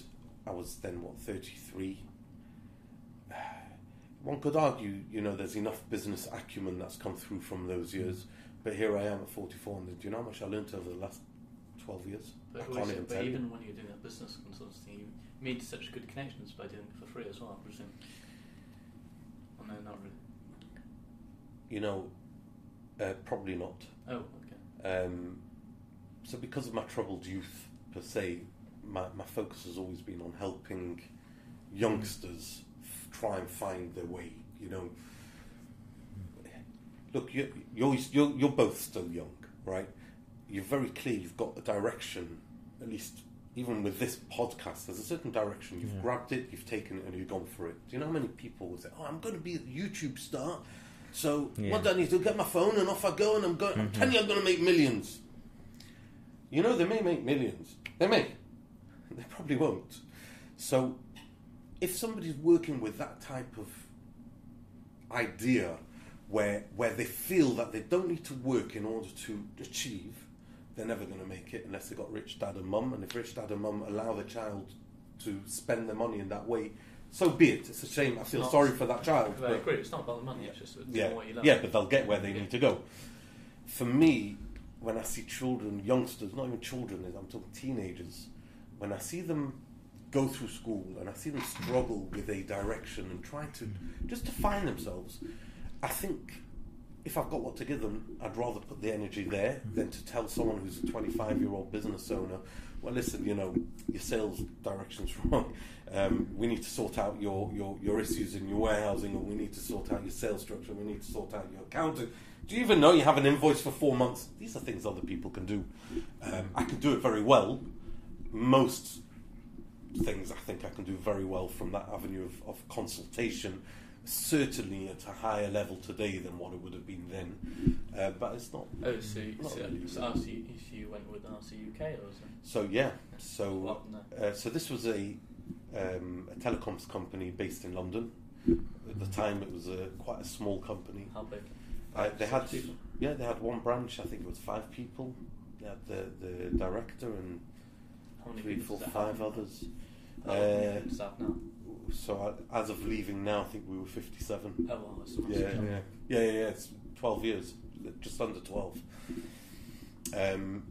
I was then what 33. One could argue, you know, there's enough business acumen that's come through from those years, but here I am at 44, and do you know how much I learned over the last 12 years? But, I can't even but tell you. even when you're doing that business consultancy, you made such good connections by doing it for free as well, I presume. Oh, no, not really. You know, uh, probably not. Oh, okay. Um, so, because of my troubled youth per se, my, my focus has always been on helping youngsters f- try and find their way. You know, look, you're, you're, you're, you're both still young, right? You're very clear, you've got a direction, at least even with this podcast, there's a certain direction. You've Yeah. grabbed it, you've taken it, and you've gone for it. Do you know how many people would say, Oh, I'm going to be a YouTube star? So, Yeah. what do I need to do? Get my phone and off I go, and I'm going, I'm Mhm. telling you, I'm going to make millions. You know, they may make millions. They may. They probably won't. So, if somebody's working with that type of idea where where they feel that they don't need to work in order to achieve, they're never going to make it unless they've got rich dad and mum. And if rich dad and mum allow the child to spend their money in that way, so be it. It's a shame. I feel Not- sorry for that child. I agree, it's not about the money, it's just yeah, what you love. yeah, but they'll get where they Yeah. need to go. For me, when I see children, youngsters, not even children, I'm talking teenagers, when I see them go through school and I see them struggle with a direction and try to just to find themselves, I think if I've got what to give them, I'd rather put the energy there than to tell someone who's a 25 year old business owner, well, listen, you know, your sales direction's wrong. Um, we need to sort out your, your, your issues in your warehousing, or we need to sort out your sales structure, we need to sort out your accounting. Do you even know you have an invoice for four months? These are things other people can do. Um, I can do it very well. Most things I think I can do very well from that avenue of, of consultation. Certainly at a higher level today than what it would have been then, uh, but it's not. Oh, so, Not so, really. so RC, if you went with RC UK or something? So yeah, so What happened there? uh, so this was a um, a telecoms company based in London. At the time, it was a quite a small company. How big? Uh, they had people? yeah, they had one branch. I think it was five people. They had the the director and How many three, four, five others. How Uh, people does that have now? So I, as of leaving now, I think we were fifty-seven. Oh, well, that's Yeah, yeah, yeah, yeah, yeah. It's twelve years, just under twelve. Um,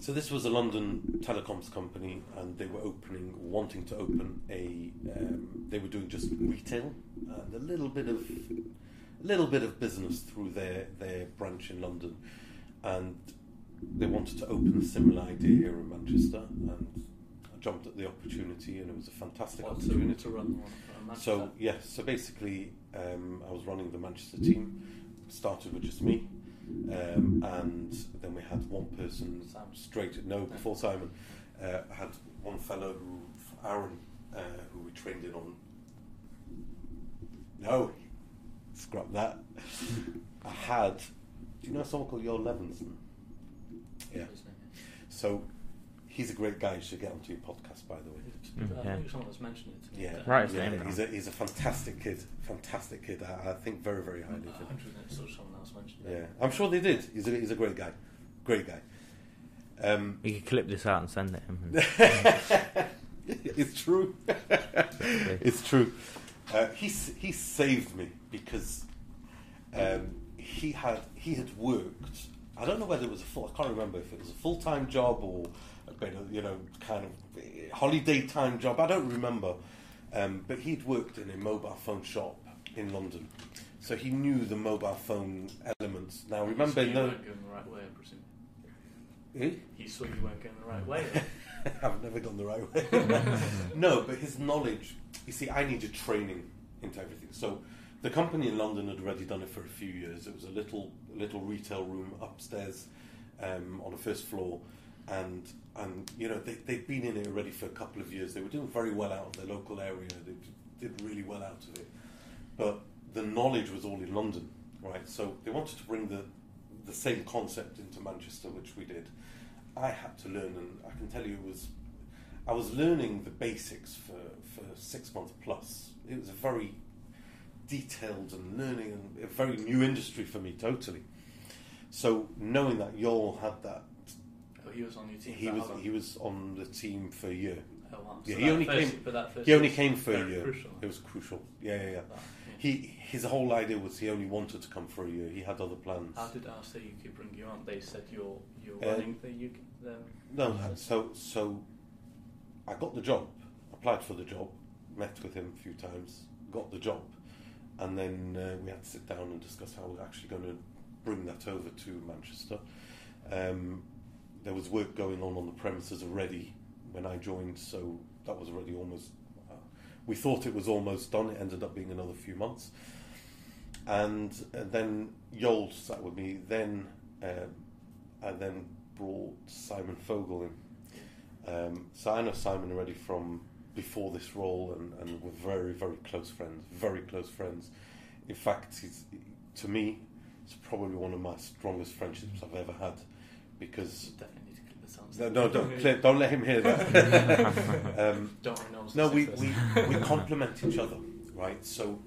so this was a London telecoms company, and they were opening, wanting to open a. Um, they were doing just retail and a little bit of, a little bit of business through their their branch in London, and they wanted to open a similar idea here in Manchester, and I jumped at the opportunity, and it was a fantastic What, opportunity. to run one for Manchester? So yes, so basically, um, I was running the Manchester team. Started with just me, um, and then we had one person Sam. straight. No, before Simon, uh, I had one fellow who, Aaron, uh, who we trained in on. No, scrap that. I had. Do you know someone called Joel Levinson? Yeah. So he's a great guy. You should get onto your podcast, by the way. yeah. Mm, I yeah. think someone was mentioning it to me. Yeah, but- Right, yeah, name he's a he's a fantastic kid, fantastic kid. I, I think very very highly of him. 100% someone else mentioned Yeah, it. I'm sure they did. He's a he's a great guy, great guy. Um, You could clip this out and send it him. it's true. it's true. Uh, he he saved me because um, he had he had worked. I don't know whether it was a full. I can't remember if it was a full time job or a bit of you know kind of holiday time job. I don't remember. Um, but he'd worked in a mobile phone shop in London, so he knew the mobile phone elements. Now remember, so you no, weren't going the right way, I presume. Eh? He saw you weren't going the right way. I've never gone the right way. no, but his knowledge. You see, I needed training into everything. So, the company in London had already done it for a few years. It was a little, little retail room upstairs um, on the first floor, and and you know they they'd been in it already for a couple of years. They were doing very well out of their local area. They did really well out of it, but the knowledge was all in London, right? So they wanted to bring the the same concept into Manchester, which we did. I had to learn, and I can tell you it was. I was learning the basics for, for six months plus. It was a very detailed and learning and a very new industry for me, totally. So knowing that Yol had that, Oh, he was on your team. he was he was on the team for a year. Oh, wow. yeah, So he only first- came- But that first He only came for a year. Crucial. It was crucial. Yeah, yeah, yeah. Yeah. He his whole idea was he only wanted to come for a year. He had other plans. How did Arsenal UK bring you on? They said you're you're Uh, running the UK. The, No, so so I got the job, applied for the job, met with him a few times, got the job, and then uh, we had to sit down and discuss how we're actually going to bring that over to Manchester. Um, there was work going on on the premises already when I joined, so that was already almost. Uh, we thought it was almost done. It ended up being another few months, and, and then Yol sat with me. Then um, I then brought Simon Fogel in. Um, so I know Simon already from before this role, and, and we're very, very close friends. Very close friends. In fact, he's, to me, it's probably one of my strongest friendships I've ever had because. definitely need to clip this out. No, no, don't, Claire, don't let him hear that. um, Don't worry, no we, we, we complement each other, right? So,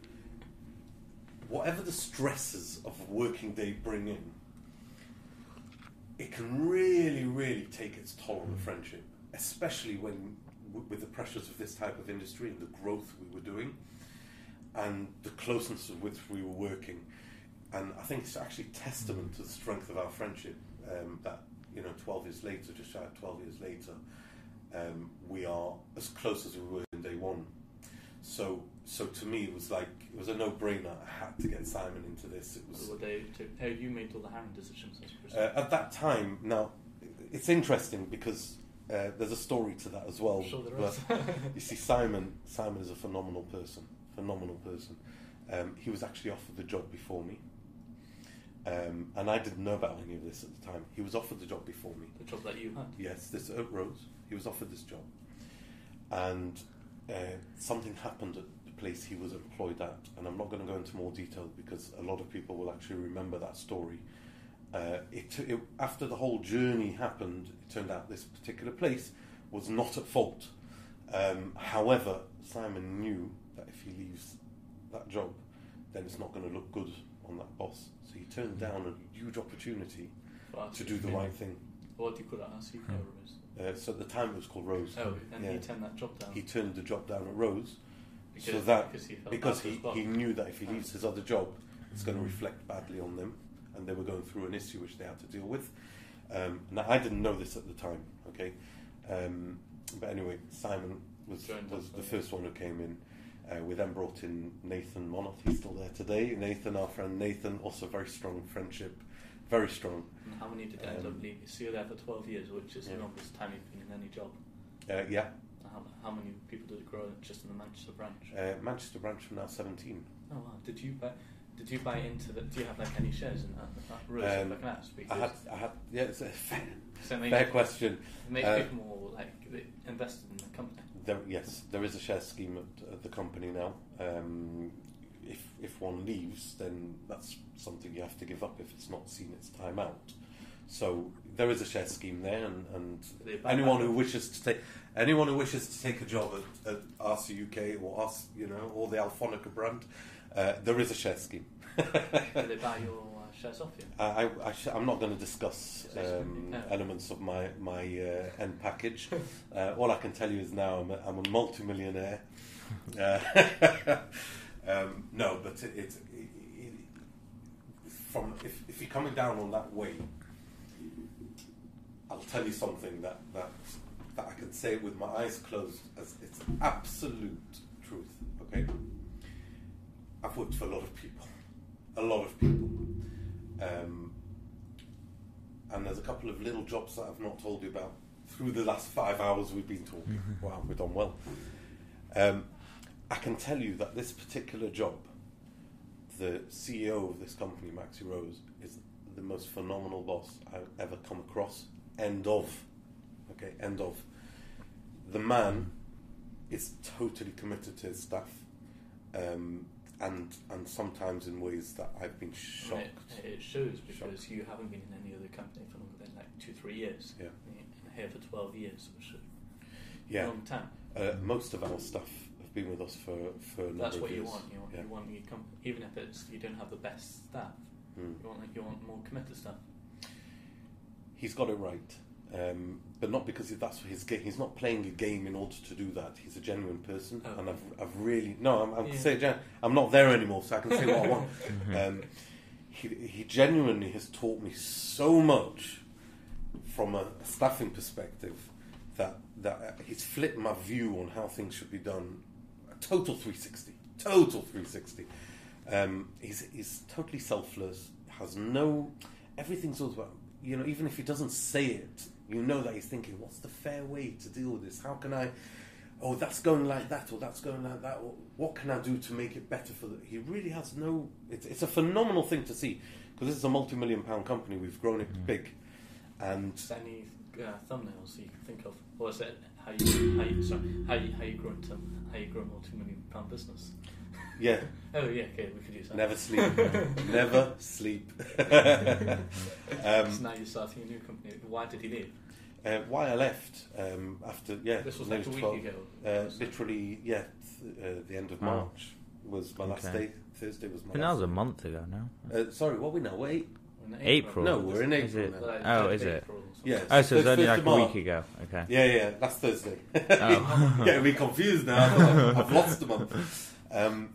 whatever the stresses of a working day bring in, it can really, really take its toll on the friendship, especially when, w- with the pressures of this type of industry and the growth we were doing, and the closeness with which we were working. And I think it's actually testament to the strength of our friendship um, that, you know, 12 years later, just shy of 12 years later, um, we are as close as we were in day one. So, so to me, it was like it was a no-brainer. I had to get Simon into this. It was they how you made all the hiring decisions? Uh, at that time. Now, it's interesting because uh, there's a story to that as well. I'm sure there but is. you see, Simon, Simon is a phenomenal person. Phenomenal person. Um, he was actually offered the job before me, um, and I didn't know about any of this at the time. He was offered the job before me. the job that you had. Yes, this at Rose. He was offered this job, and uh, something happened at the place he was employed at, and I'm not going to go into more detail because a lot of people will actually remember that story. Uh, it, it, after the whole journey happened, it turned out this particular place was not at fault. Um, however, Simon knew that if he leaves that job, then it's not going to look good on that boss. So he turned down a huge opportunity for to do the right thing. What do you call it? RCK Hmm. or Rose? Uh, so at the time it was called Rose. Oh, and he turned that job down He turned the job down at Rose because, so that because he felt because he, for he knew that if he leaves his other job, it's going to reflect badly on them, and they were going through an issue which they had to deal with. Um, now I didn't know this at the time, okay, um, but anyway, Simon was was the first one who came in. Uh, we then brought in Nathan Monoth. He's still there today. Nathan, our friend Nathan, also very strong friendship, very strong. And how many did end Um, up leaving? So you're there for 12 years, which is Yeah. the longest time you've been in any job. Uh, yeah, How, how many people did it grow just in the Manchester branch? uh, Manchester branch from now 17. Oh wow! Did you buy? Did you buy into the? Do you have like any shares in that? that Rose, Um, can ask? I had, I had, yeah, it's a fair, so fair question. it makes Uh, people more like invested in the company. There, yes, there is a share scheme at, at the company now. Um, if if one leaves, then that's something you have to give up if it's not seen its time out. So there is a share scheme there, and, and anyone who wishes to take anyone who wishes to take a job at, at RC UK or us, you know, or the Alphonica brand, uh, there is a share scheme. Did they buy your uh, shares off you? I, I, I sh- I'm not going to discuss um, No. elements of my my uh, end package. Uh, all I can tell you is now I'm a, I'm a multimillionaire. Uh, um, no, but it, it, it, from if, if you're coming down on that way, I'll tell you something that that that I can say with my eyes closed as it's absolute truth. Okay, I've worked for a lot of people, a lot of people. Um, and there's a couple of little jobs that I've not told you about through the last five hours we've been talking. Wow, we've done well. Um, I can tell you that this particular job, the CEO of this company, Maxi Rose, is the most phenomenal boss I've ever come across. End of. Okay, end of. The man is totally committed to his staff, um, and and sometimes in ways that I've been shocked. It, it shows because Shocked. you haven't been in any other company for longer than like two, three years. Yeah. You're here for 12 years. which So Yeah. long time. Uh, most of our staff have been with us for for a number That's of what you years. want. You want, Yeah. you want your comp- even if it's you don't have the best staff. Mm. You want like, you want more committed staff. He's got it right, um, but not because that's his game. He's not playing a game in order to do that. He's a genuine person, Oh. and I've, I've really no. I'm, I'm Yeah. say gen- I'm not there anymore, so I can say what I want. Mm-hmm. Um, he, he genuinely has taught me so much from a staffing perspective that that he's flipped my view on how things should be done. A total 360, total 360. Um, he's he's totally selfless. Has no everything's all about you know. Even if he doesn't say it, you know that he's thinking, "What's the fair way to deal with this? How can I?" Oh, that's going like that, or that's going like that. Or what can I do to make it better for the? He really has no. It's, it's a phenomenal thing to see because this is a multi-million pound company. We've grown it big, and Is there any uh, thumbnails you can think of, or is it how you how you sorry how you how you grow into how you grow a multi-million pound business? Yeah, Oh yeah, okay, we could use that. never sleep, never sleep. so um, now you're starting a new company. Why did he leave? uh, why I left um, after yeah, This was like a week 12 ago. Uh, literally, yeah, th- uh, the end of Wow. March was my last day. Thursday was my I think that was a month ago now. Uh, sorry, what we know? Wait, In April. No, we're in Is April it? now. Like, Oh, is it? April or something. Yeah. Oh, so it's First- only like a week ago. Okay. Yeah, yeah, last Thursday. Oh. Getting me confused now. I've, I've lost a month. Um,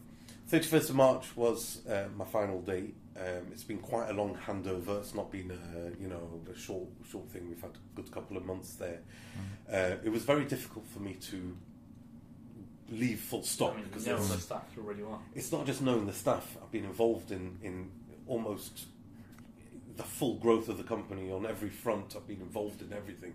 31st of March was uh, my final day. Um, it's been quite a long handover. It's not been a, you know a short short thing. We've had a good couple of months there. Uh, it was very difficult for me to leave full stop I mean, because you know it's- the staff you really want. it's not just knowing the staff. I've been involved in, in almost the full growth of the company on every front. I've been involved in everything.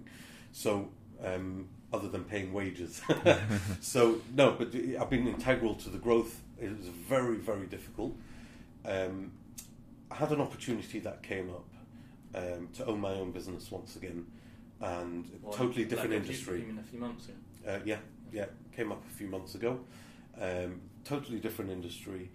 So, um, other than paying wages. so, no, but I've been integral to the growth. It was very, very difficult. Um, I had an opportunity that came up um, to own my own business once again, and Well, totally different industry. You mean a few months ago? Uh, yeah, yeah, came up a few months ago. Um, totally different industry,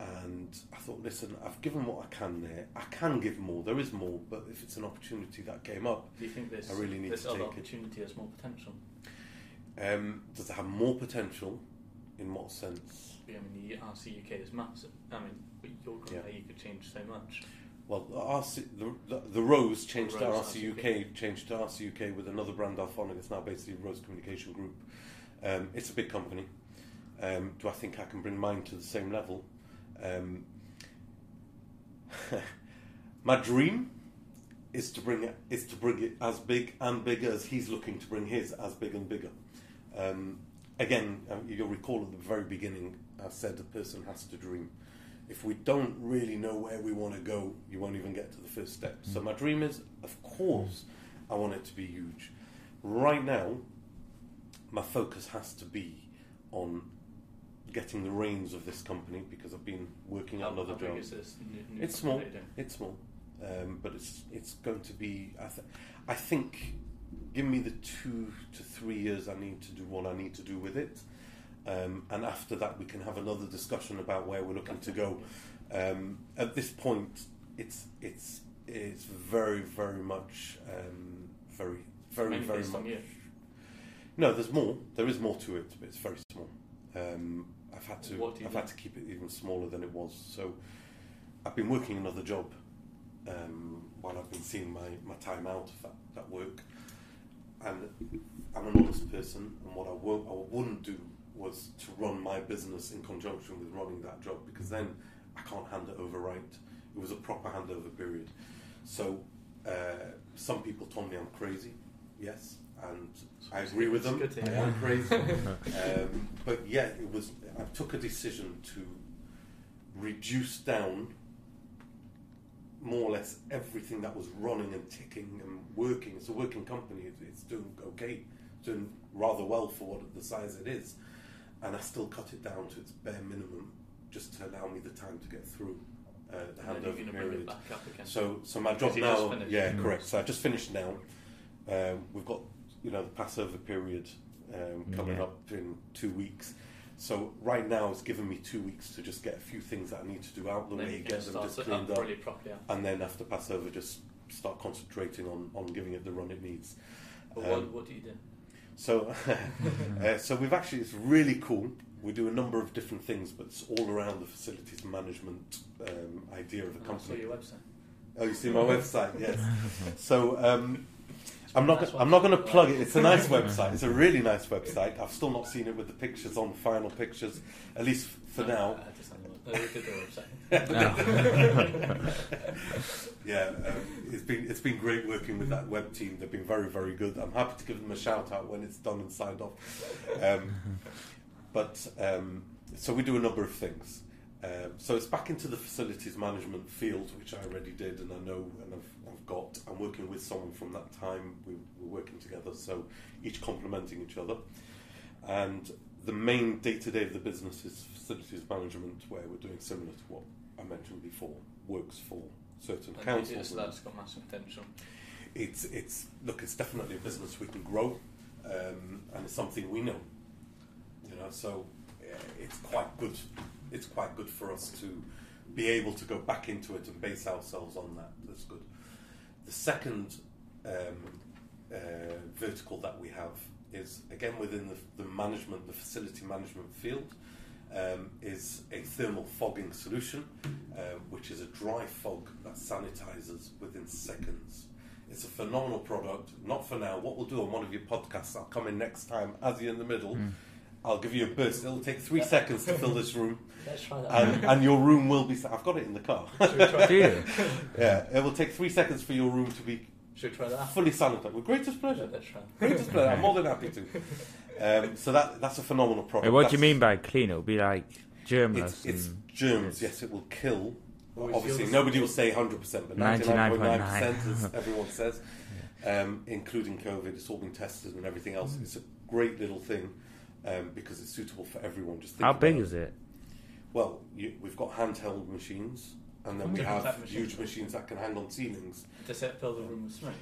and I thought, listen, I've given what I can there. I can give more. There is more, but if it's an opportunity that came up, Do you think this I really need this to other take it. opportunity has more potential? um, does it have more potential? In what sense? I mean, the RC UK is massive. I mean, your company Yeah. you could change so much. Well, the, RC, the, the, the Rose changed The to Rose RC RC UK, changed to RC UK with another brand, Alphonic. It's now basically Rose Communication Group. Um, it's a big company. Um, do I think I can bring mine to the same level? Um, my dream is to bring it is to bring it as big and bigger as he's looking to bring his as big and bigger. Um, again, uh, you'll recall at the very beginning, I said a person has to dream. If we don't really know where we want to go, you won't even get to the first step. So my dream is, of course, I want it to be huge. Right now, my focus has to be on getting the reins of this company because I've been working How, at another job. is this new, new It's small. company that you're It's small, um, but it's it's going to be. I, th- I think, give me the two to three years I need to do what I need to do with it, um, and after that we can have another discussion about where we're looking to go. Um, at this point, it's it's it's very very much um, very very very based on much. you. No, there's more. There is more to it, but it's very small. Um, I've had to. What do you I've had to keep it even smaller than it was. So, I've been working another job um, while I've been seeing my, my time out of that, that work. And I'm an honest person, and what I won't, I wouldn't do was to run my business in conjunction with running that job because then I can't hand it over right. It was a proper handover period. So, uh, some people told me I'm crazy. Yes, and I agree with them. I am crazy. um, but yeah, it was. I took a decision to reduce down more or less everything that was running and ticking and working. It's a working company. It's doing okay, doing rather well for what the size it is, and I still cut it down to its bare minimum just to allow me the time to get through uh, the And then you're handover going to bring it period. back up again. So, so my job Because you just now, finished. yeah, Mm. correct. So I just finished now. Um, we've got you know the Passover period um, coming Yeah. up in two weeks. So right now it's given me two weeks to just get a few things that I need to do out the then way, get them just cleaned up up, really properly. and then after Passover just start concentrating on, on giving it the run it needs. But Um, what, what do you do? So, uh, so we've actually it's really cool. We do a number of different things, but it's all around the facilities management um, idea of the I saw company. your website. Oh, you see my website, yes. So um, I'm not. nice I'm not going to plug it. It's a nice website. It's a really nice website. I've still not seen it with the pictures on final pictures, at least for now. I looked. They did website. Yeah, um, it's been it's been great working with that web team. They've been very very good. I'm happy to give them a shout out when it's done and signed off. Um, but um, so we do a number of things. Um, so it's back into the facilities management field, which I already did, and I know and I've, I've got. I'm working with someone from that time. We, we're working together, so each complementing each other. And the main day to day of the business is facilities management, where we're doing similar to what I mentioned before. Works for certain councils. that's got massive potential. it's it's look, it's definitely a business we can grow, um, and it's something we know. You know, so uh, it's quite good. It's quite good for us to be able to go back into it and base ourselves on that. That's good. The second um, uh, vertical that we have is again within the, the management, the facility management field. Um, is a thermal fogging solution, uh, which is a dry fog that sanitizes within seconds. It's a phenomenal product. Not for now. What we'll do on one of your podcasts, I'll come in next time as you're in the middle. I'll give you a burst. It'll take three seconds to fill this room, Let's try that. and, and your room will be. I've got it in the car. Should we try, Do yeah, it will take three seconds for your room to be should we try that? fully sanitized. With greatest pleasure. Let's try. Greatest pleasure. I'm more than happy to. Um, so that that's a phenomenal product. Wait, what do you mean by clean? It'll be like germless. It's, it's and germs. Yes, it will kill. Or Obviously, nobody will say 100%, but 99.9% 99.9. as everyone says, um, including COVID. It's all been tested and everything else. It's a great little thing um, because it's suitable for everyone. Just think How big it. is it? Well, you, we've got handheld machines, and then we have type of machines. huge machines that can hang on ceilings. Does it fill the room with smoke?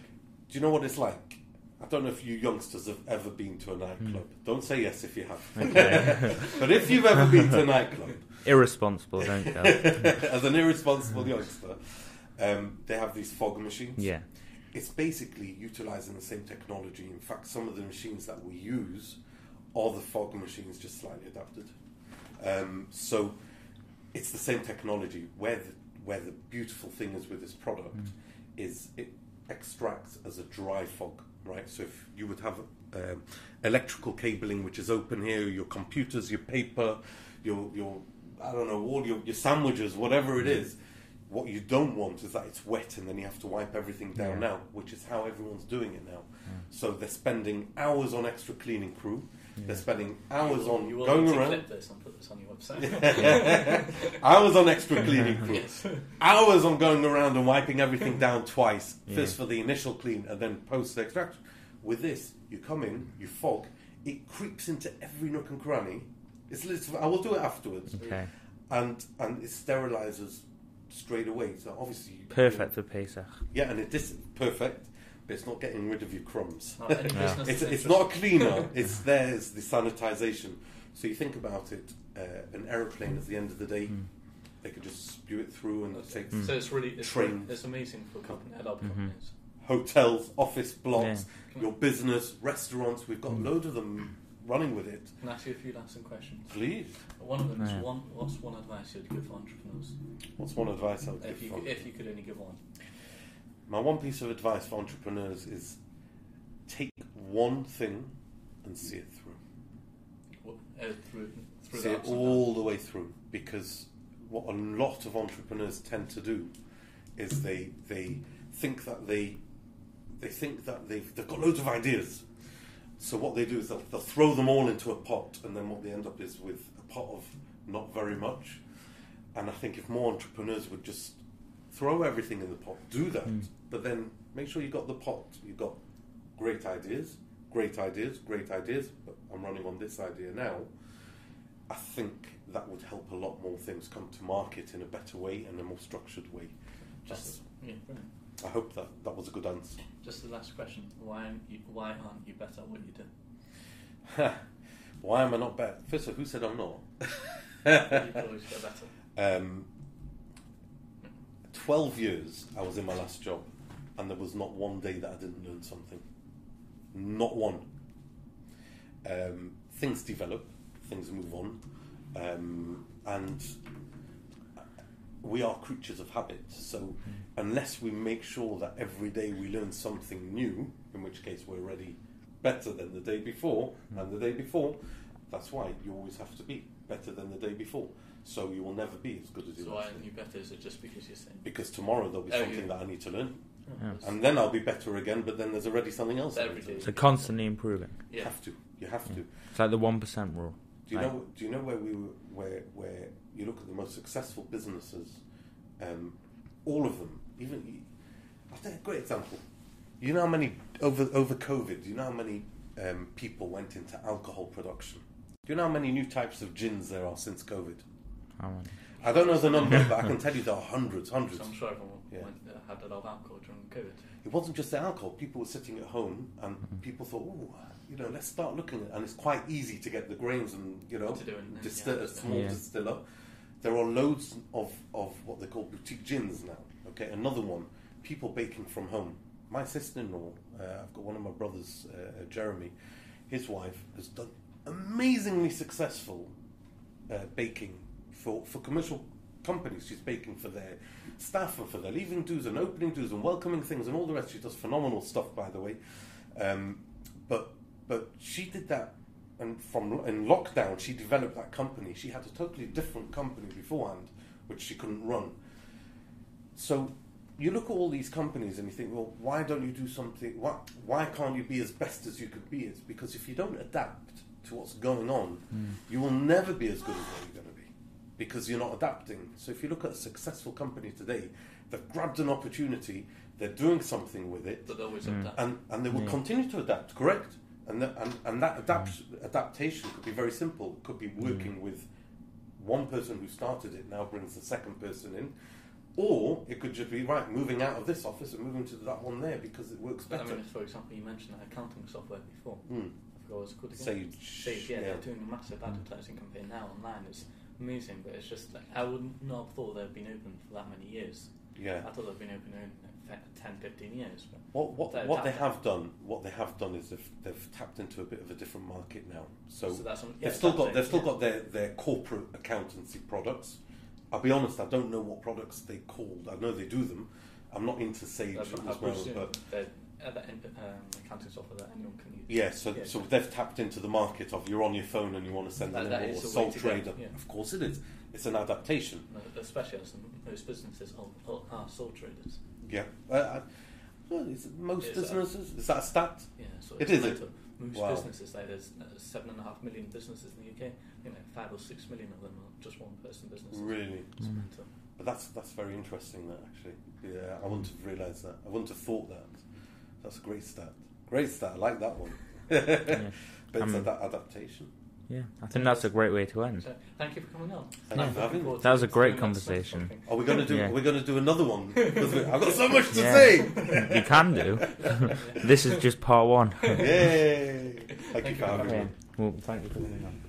Do you know what it's like? I don't know if you youngsters have ever been to a nightclub. Hmm. Don't say yes if you have. Okay. but if you've ever been to a nightclub, Irresponsible, don't go. as an irresponsible youngster, um, they have these fog machines. Yeah. It's basically utilizing the same technology. In fact, some of the machines that we use are the fog machines, just slightly adapted. Um, so it's the same technology. Where the, where the beautiful thing is with this product Mm. is it extracts as a dry fog, right? So if you would have um, electrical cabling which is open here, your computers, your paper, your your I don't know, all your, your sandwiches, whatever it is. What you don't want is that it's wet and then you have to wipe everything down Yeah. now, which is how everyone's doing it now. So they're spending hours on extra cleaning crew. They're spending hours on you will going need to around. clip this and put this on your website. hours on extra cleaning crew. yes. Hours on going around and wiping everything down twice. Yeah. First for the initial clean and then post extraction. With this, you come in, you fog, it creeps into every nook and cranny. It's literally, I will do it afterwards. Okay. And and it sterilizes straight away. So obviously you- Perfect for Pesach. Yeah, and it is perfect, but it's not getting rid of your crumbs. Not Yeah. It's, it's not a cleaner. It's there's the sanitization. So you think about it, uh, an aeroplane at the end of the day, Mm. they could just spew it through and Okay. take Mm. So it's really it's, Trains. it's amazing for company, a lot of Mhm. companies. hotels, office blocks, Yeah. your business, restaurants. We've got Mm. load of them running with it. Can I ask you a few lasting questions? Please, One of them is Yeah. one. What's one advice you'd give for entrepreneurs? what's one advice I would If give? you for- if you could only give one. My one piece of advice for entrepreneurs is take one thing and see it through. What, uh, through through see it all the way through because what a lot of entrepreneurs tend to do is they they think that they they think that they've they've got loads of ideas. So what they do is they'll, they'll throw them all into a pot, and then what they end up is with a pot of not very much. And I think if more entrepreneurs would just throw everything in the pot, do that, Mm. but then make sure you've got the pot. You've got great ideas, great ideas, great ideas. But I'm running on this idea now. I think that would help a lot more things come to market in a better way and a more structured way. Just yeah. I hope that that was a good answer. Just the last question: Why aren't you, why aren't you better at what you do? Why am I not better? First of all, who said I'm not? you always get better. um, 12 years I was in my last job, and there was not one day that I didn't learn something. Not one. um, things develop, things move on, um, and we are creatures of habit. So unless we make sure that every day we learn something new, in which case we're already better than the day before and the day before, that's why you always have to be better than the day before. So you will never be as good as you So were. why aren't you better? Is it just because you're saying? Because tomorrow there'll be Oh, something yeah. that I need to learn, Yeah. and then I'll be better again. But then there's already something else. I Every need to day. learn. So constantly improving. You have to. You have to. It's like the one percent rule. Do you Right. know? Do you know where we were, where where you look at the most successful businesses, um, all of them. Even I'll take a great example. You know how many over over COVID? Do you know how many um, people went into alcohol production? Do you know how many new types of gins there are since COVID? How many? I don't know the number, but I can tell you there are hundreds, hundreds. I'm sure everyone Yeah. went, uh, had a lot of alcohol during COVID. It wasn't just the alcohol. People were sitting at home, and people thought, "Oh, you know, let's start looking." at And it's quite easy to get the grains and you know To do it, and distill yeah, a small Yeah. distiller. There are loads of, of what they call boutique gins now. Okay, another one. People baking from home. My sister-in-law, uh, I've got one of my brothers, uh, Jeremy. His wife has done amazingly successful uh, baking for, for commercial companies. She's baking for their staff and for their leaving dues and opening dues and welcoming things and all the rest. She does phenomenal stuff, by the way. Um, but but she did that, and from in lockdown, she developed that company. She had a totally different company beforehand, which she couldn't run. So you look at all these companies and you think, well, why don't you do something? Why, why can't you be as best as you could be? It's because if you don't adapt to what's going on, you will never be as good as what you're going to be because you're not adapting. So if you look at a successful company today, they've grabbed an opportunity, they're doing something with it, But always Mm. and, and they will Yeah. continue to adapt, correct? And, the, and, and that adapt, adaptation could be very simple. It could be working with one person who started it now brings the second person in, or it could just be right moving out of this office and moving to that one there because it works But I better. mean, for example, you mentioned that accounting software before. Mm. I forgot what it's called again. Sage, Sage, yeah, yeah. they're doing a massive mm. advertising campaign now online. It's amazing, but it's just like I would not have thought they've been open for that many years. Yeah. I thought they've been open in 10, 15 years. But What what They're what they have done, what they have done is they've, they've tapped into a bit of a different market now. So, so that's yeah, they've still got they've still yeah. got their, their corporate accountancy products. I'll be honest, I don't know what products they called. I know they do them. I'm not into Sage as at pre- I this moment, presume but they're um, accounting software that anyone can use. yeah. So Yeah. so they've tapped into the market of you're on your phone and you want to send That- an that invoice, is a sole way to go, trader. yeah. Of course it is. It's an adaptation. Especially as most businesses are, are sole traders. Yeah. Uh, well, is most Is businesses is that a stat? Yeah, so It it's is, mental. Most Wow. businesses, like there's uh, seven and a half million businesses in the UK. You know, five or six million of them are just one person businesses. Really. Mm. mental. But that's that's very interesting. That actually, yeah, I wouldn't have realised that. I wouldn't have thought that. That's a great start. Great start. I like that one. Yeah. But it's Um, that adaptation. Yeah, I think that's a great way to end. So, thank you for coming on. Thank you for having me. That was a great Doing that Smith conversation. Are we going to do? Yeah. Are we going to do another one? we- I've got so much to Yeah. say. you can do. this is just part one. Yay! Thank, Thank you you for for having me. Well, thank you for coming on.